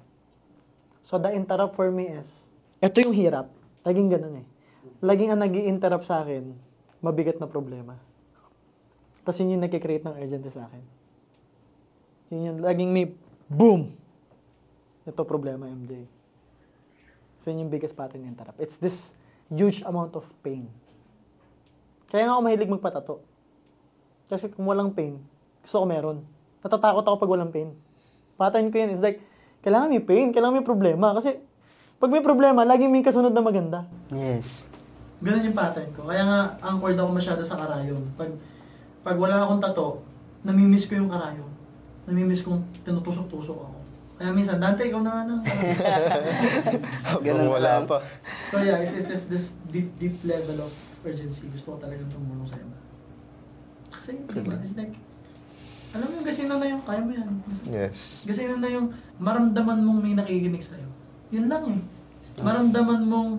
So the interrupt for me is, ito yung hirap. Laging ganun eh. Laging ang nag interrupt sa akin, mabigat na problema. Tapos yun yung nagkikreate ng urgency sa akin. Yun yung laging may boom! Ito problema, MJ. So yun yung biggest pattern interrupt. It's this huge amount of pain. Kaya nga ako mahilig magpatato. Kasi kung walang pain, gusto ko meron. Natatakot ako pag walang pain. Pattern ko yun is like, kailangan may pain, kailangan may problema. Kasi pag may problema, laging may kasunod na maganda. Yes. Ganun yung pattern ko. Kaya nga, anchored ako masyado sa karayon. Pag, pag wala akong tato, namimiss ko yung karayon. Namimiss kong tinutusok-tusok ako. Kaya minsan, Dante, ikaw na nga na. <laughs> Ganun wala pa. so yeah, it's, it's, it's this deep, deep level of urgency. Gusto ko talagang tumulong sa iba. Kasi, it's like, alam mo yung gasino na yung, kaya mo yan. Yes. Kasi yun na yung maramdaman mong may nakikinig sa'yo. Yun lang eh. Maramdaman mong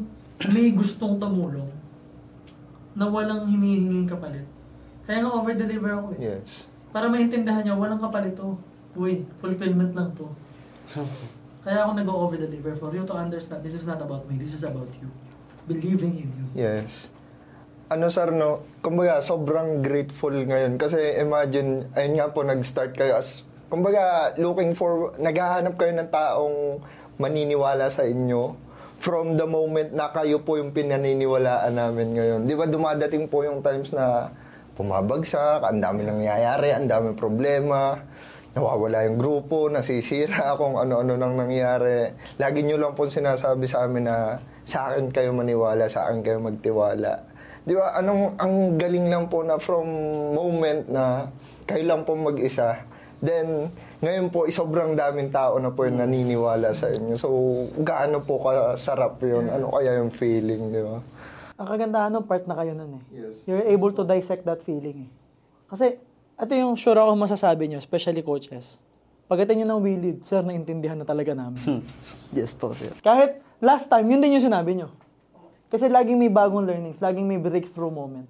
may gustong tumulong na walang hinihinging kapalit. Kaya nga over-deliver ako eh. Yes. Para maintindihan niya, walang kapalit to. Uy, fulfillment lang to. <laughs> Kaya ako nag-over-deliver for you to understand this is not about me, this is about you. Believing in you. Yes. Ano sir, no? Kumbaga, sobrang grateful ngayon. Kasi imagine, ayun nga po, nag-start kayo as, kumbaga, looking for, naghahanap kayo ng taong maniniwala sa inyo from the moment na kayo po yung pinaniniwalaan namin ngayon. Di ba dumadating po yung times na pumabagsak, ang dami nangyayari, ang dami problema, nawawala yung grupo, nasisira <laughs> kung ano-ano nang nangyari. Lagi nyo lang po sinasabi sa amin na sa akin kayo maniwala, sa akin kayo magtiwala. Di ba, anong, ang galing lang po na from moment na kayo lang po mag-isa, then, ngayon po, sobrang daming tao na po yung naniniwala sa inyo. So, gaano po kasarap yun? Ano kaya yung feeling, di ba? Ang kagandahan ng part na kayo nun eh. Yes. You're able to dissect that feeling eh. Kasi, ito yung sure ako masasabi nyo, especially coaches. Pagdating nyo ng willid, sir, naintindihan na talaga namin. <laughs> Yes po, sir. Kahit last time, yun din yung sinabi nyo. Kasi laging may bagong learnings, laging may breakthrough moment.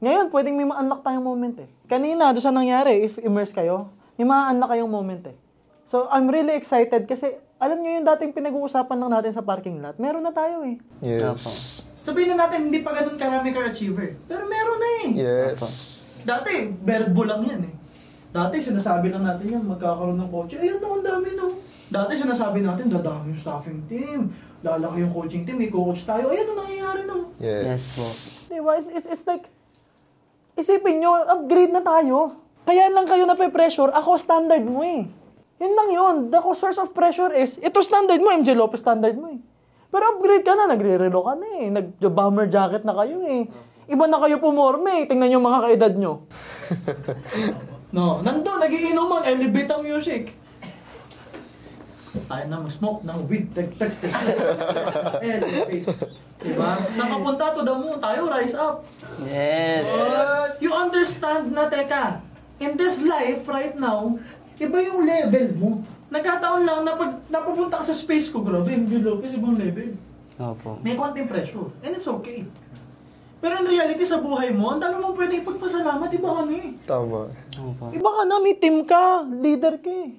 Ngayon, pwedeng may ma-unlock tayong moment eh. Kanina, doon sa nangyari, if immerse kayo, may ma-unlock kayong moment eh. So, I'm really excited kasi alam nyo yung dating pinag-uusapan lang natin sa parking lot, meron na tayo eh. Yes. Opo. Sabihin na natin, hindi pa ganun karami ka-achiever. Pero meron na eh. Yes. Dati, verbo lang yan eh. Dati, sinasabi lang natin yan, magkakaroon ng coach. Ayun na, ang dami no. Dati, sinasabi natin, dadami yung staffing team. Lalaki yung coaching team, may coach tayo. Ayun ang nangyayari no. Yes. Yes po. Di ba? It's, it's, it's like, isipin nyo, upgrade na tayo. Kaya lang kayo nape-pressure, ako standard mo eh. Yun lang yun. The source of pressure is, ito standard mo, MJ Lopez standard mo eh. Pero upgrade ka na, nagre-relo ka na eh. Nag-bomber jacket na kayo eh. Iba na kayo pumorme eh. Tingnan nyo mga kaedad nyo. <laughs> No, nandun, nagiinuman, elevate ang music. Tayo na mag-smoke ng weed, tag tag tag Elevate. Diba? Saan ka punta to the moon? Tayo, rise up. Yes. But you understand na, teka, in this life right now, iba yung level mo. Nagkataon lang na pag napupunta ka sa space ko, grabe, MJ Lopez, ibang level. Opo. May konting pressure. And it's okay. Pero in reality, sa buhay mo, ang dami mong pwede ipagpasalamat, iba ka na eh. Tama. Opo. Iba ka na, may team ka, leader ka eh.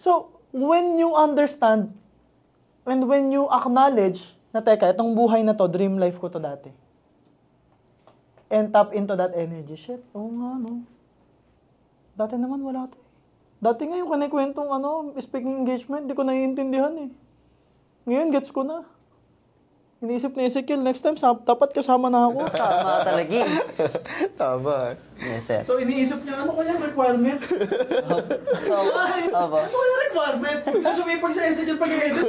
So, when you understand and when you acknowledge na teka, itong buhay na to, dream life ko to dati. And tap into that energy. Shit, oo nga, no. Dati naman wala to eh. Dati nga yung kanikwentong ano, speaking engagement, di ko naiintindihan eh. Ngayon, gets ko na. Iniisip ni Ezekiel, next time, sa, dapat kasama na ako. <laughs> Tama talaga eh. Tama. Yes, sir. So iniisip niya, ano kaya requirement? Ay, Opo. ano kaya requirement? Sumipag sa SQL pag-edit.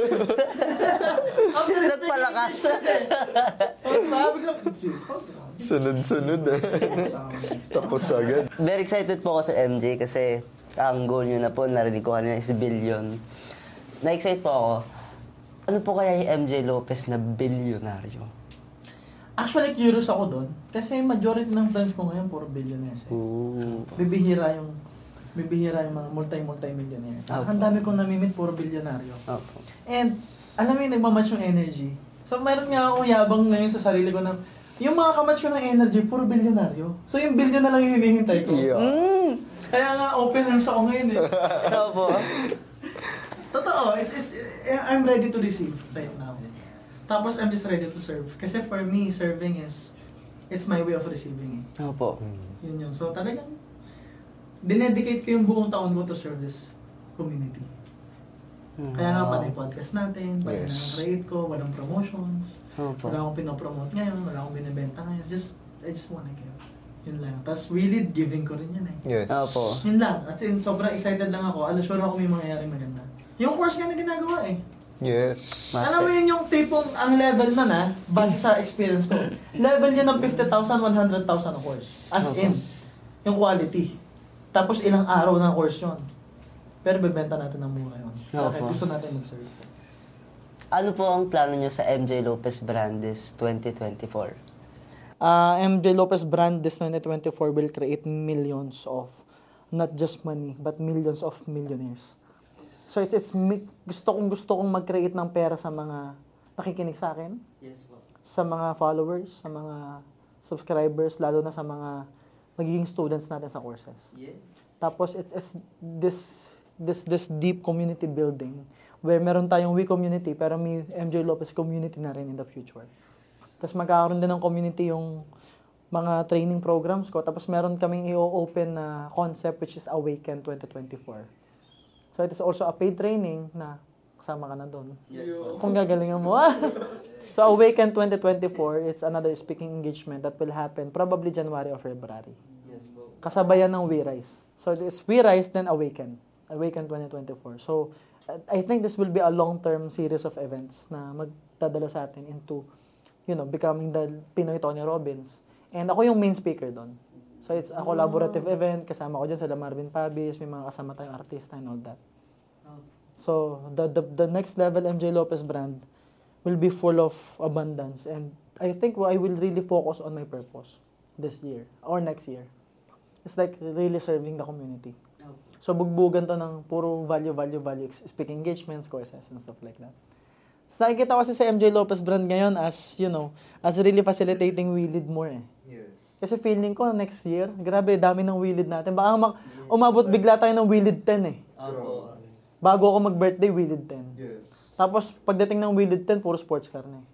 After Nagpalakas. Oh, diba? Sunod-sunod eh. Tapos agad. Very excited po ako sa MJ kasi ang goal nyo na po, narinig ko kanina is billion. Na-excite po ako. Ano po kaya yung MJ Lopez na bilyonaryo? Actually, curious ako doon. Kasi majority ng friends ko ngayon, puro billionaires. Eh. Ooh. Bibihira yung bibihira yung mga multi-multi-millionaire. Opo. Ang dami kong namimit, puro bilyonaryo. Opo. And, alam mo yung nagmamatch yung energy. So, meron nga akong yabang ngayon sa sarili ko na, yung mga kamatch ko ng energy, puro bilyonaryo. So, yung billion na lang yung hinihintay ko. Yeah. Mm. Kaya nga, open arms ako ngayon eh. <laughs> Opo. Totoo, it's, it's, I'm ready to receive right now. Tapos, I'm just ready to serve. Kasi for me, serving is, it's my way of receiving eh. Opo. Yun yun. So, talagang, dinedicate ko yung buong taon ko to serve this community. Kaya nga pala yung podcast natin, pala Yes. na create ko, walang promotions, Opo. wala akong pinopromote ngayon, wala akong binibenta ngayon. It's just, I just wanna give. Yun lang. Tapos, really, giving ko rin yun eh. Yes. Opo. Yun lang. At in, sobrang excited lang ako. Alam, sure ako may mangyayari maganda. Yung course nga na ginagawa eh. Yes. Master. Alam mo yun yung tipong, ang level na na, base sa experience ko, <laughs> level yun ng 50,000, 100,000 ang course. As Okay. in, yung quality. Tapos ilang araw na course yun. Pero bebenta natin ng mura yun. Kaya Opo. gusto natin mag-serve. Ano po ang plano nyo sa MJ Lopez Brandes 2024? uh, MJ Lopez brand this 2024 will create millions of not just money but millions of millionaires. So it's, it's gusto kong gusto kong mag-create ng pera sa mga nakikinig sa akin, Yes po. sa mga followers, sa mga subscribers, lalo na sa mga magiging students natin sa courses. Yes. Tapos it's, it's this this this deep community building where meron tayong we community pero may MJ Lopez community na rin in the future. Tapos magkakaroon din ng community yung mga training programs ko. Tapos meron kaming i-open na concept which is Awaken 2024. So it is also a paid training na kasama ka na doon. Yes po. Kung gagalingan mo. <laughs> so Awaken 2024, it's another speaking engagement that will happen probably January or February Yes po. kasabayan ng We Rise. So it's We Rise then Awaken. Awaken 2024. So I think this will be a long-term series of events na magdadala sa atin into you know, becoming the Pinoy Tony Robbins. And ako yung main speaker doon. So it's a collaborative event. Kasama ko dyan sa Marvin Pabis. May mga kasama tayong artista and all that. So the, the the next level MJ Lopez brand will be full of abundance and I think I will really focus on my purpose this year or next year. It's like really serving the community. So bugbugan to ng puro value, value, value, speaking engagements, courses, and stuff like that. So nakikita ko kasi sa MJ Lopez brand ngayon as, you know, as really facilitating We Lead More eh. Kasi feeling ko next year, grabe, dami ng We Lead natin. Baka mag, umabot bigla tayo ng We Lead 10 eh. Bago ako mag-birthday, We Lead 10. Yes. Tapos pagdating ng We Lead 10, puro sports car na eh.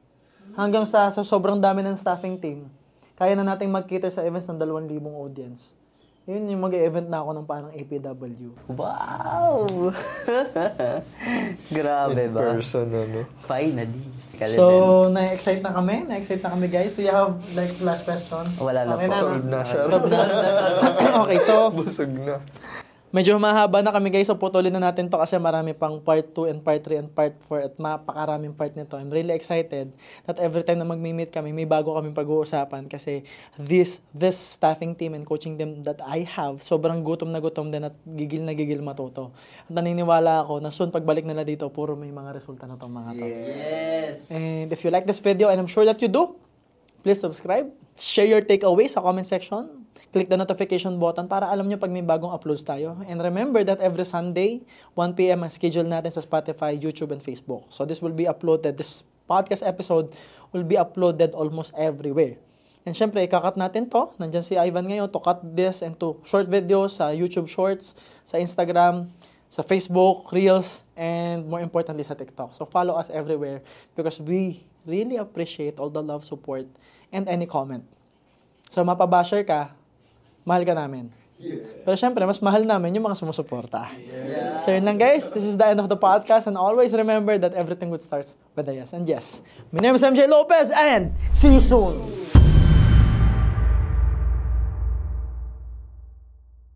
hanggang sa, sa sobrang dami ng staffing team, kaya na nating mag-cater sa events ng 2,000 audience. Yun yung mag-event na ako ng parang APW. Wow! <laughs> Grabe In ba? person, ano. Finally. Kalibin. So, na-excite na kami. Na-excite na kami, guys. Do you have, like, last questions? Wala na Okay po. Solved na, sir. <laughs> okay, so, Busog na. Medyo mahaba na kami, guys. So, putulin na natin to kasi marami pang part 2 and part 3 and part 4 at mapakaraming part nito. I'm really excited that every time na mag-meet kami, may bago kaming pag-uusapan kasi this this staffing team and coaching team that I have, sobrang gutom na gutom din at gigil na gigil matuto. At naniniwala ako na soon pagbalik nila dito, puro may mga resulta na tong mga to. Yes! And if you like this video, and I'm sure that you do, please subscribe. Share your takeaways sa comment section. Click the notification button para alam nyo pag may bagong uploads tayo. And remember that every Sunday, 1pm ang schedule natin sa Spotify, YouTube, and Facebook. So this will be uploaded. This podcast episode will be uploaded almost everywhere. And syempre, ikakat natin to. Nandyan si Ivan ngayon to cut this into short videos sa YouTube Shorts, sa Instagram, sa Facebook, Reels, and more importantly sa TikTok. So follow us everywhere because we really appreciate all the love, support, and any comment. So mapabasher ka, mahal ka namin. Pero syempre, mas mahal namin yung mga sumusuporta. So yun lang guys, this is the end of the podcast and always remember that everything good starts with a yes and yes. My name is MJ Lopez and see you soon!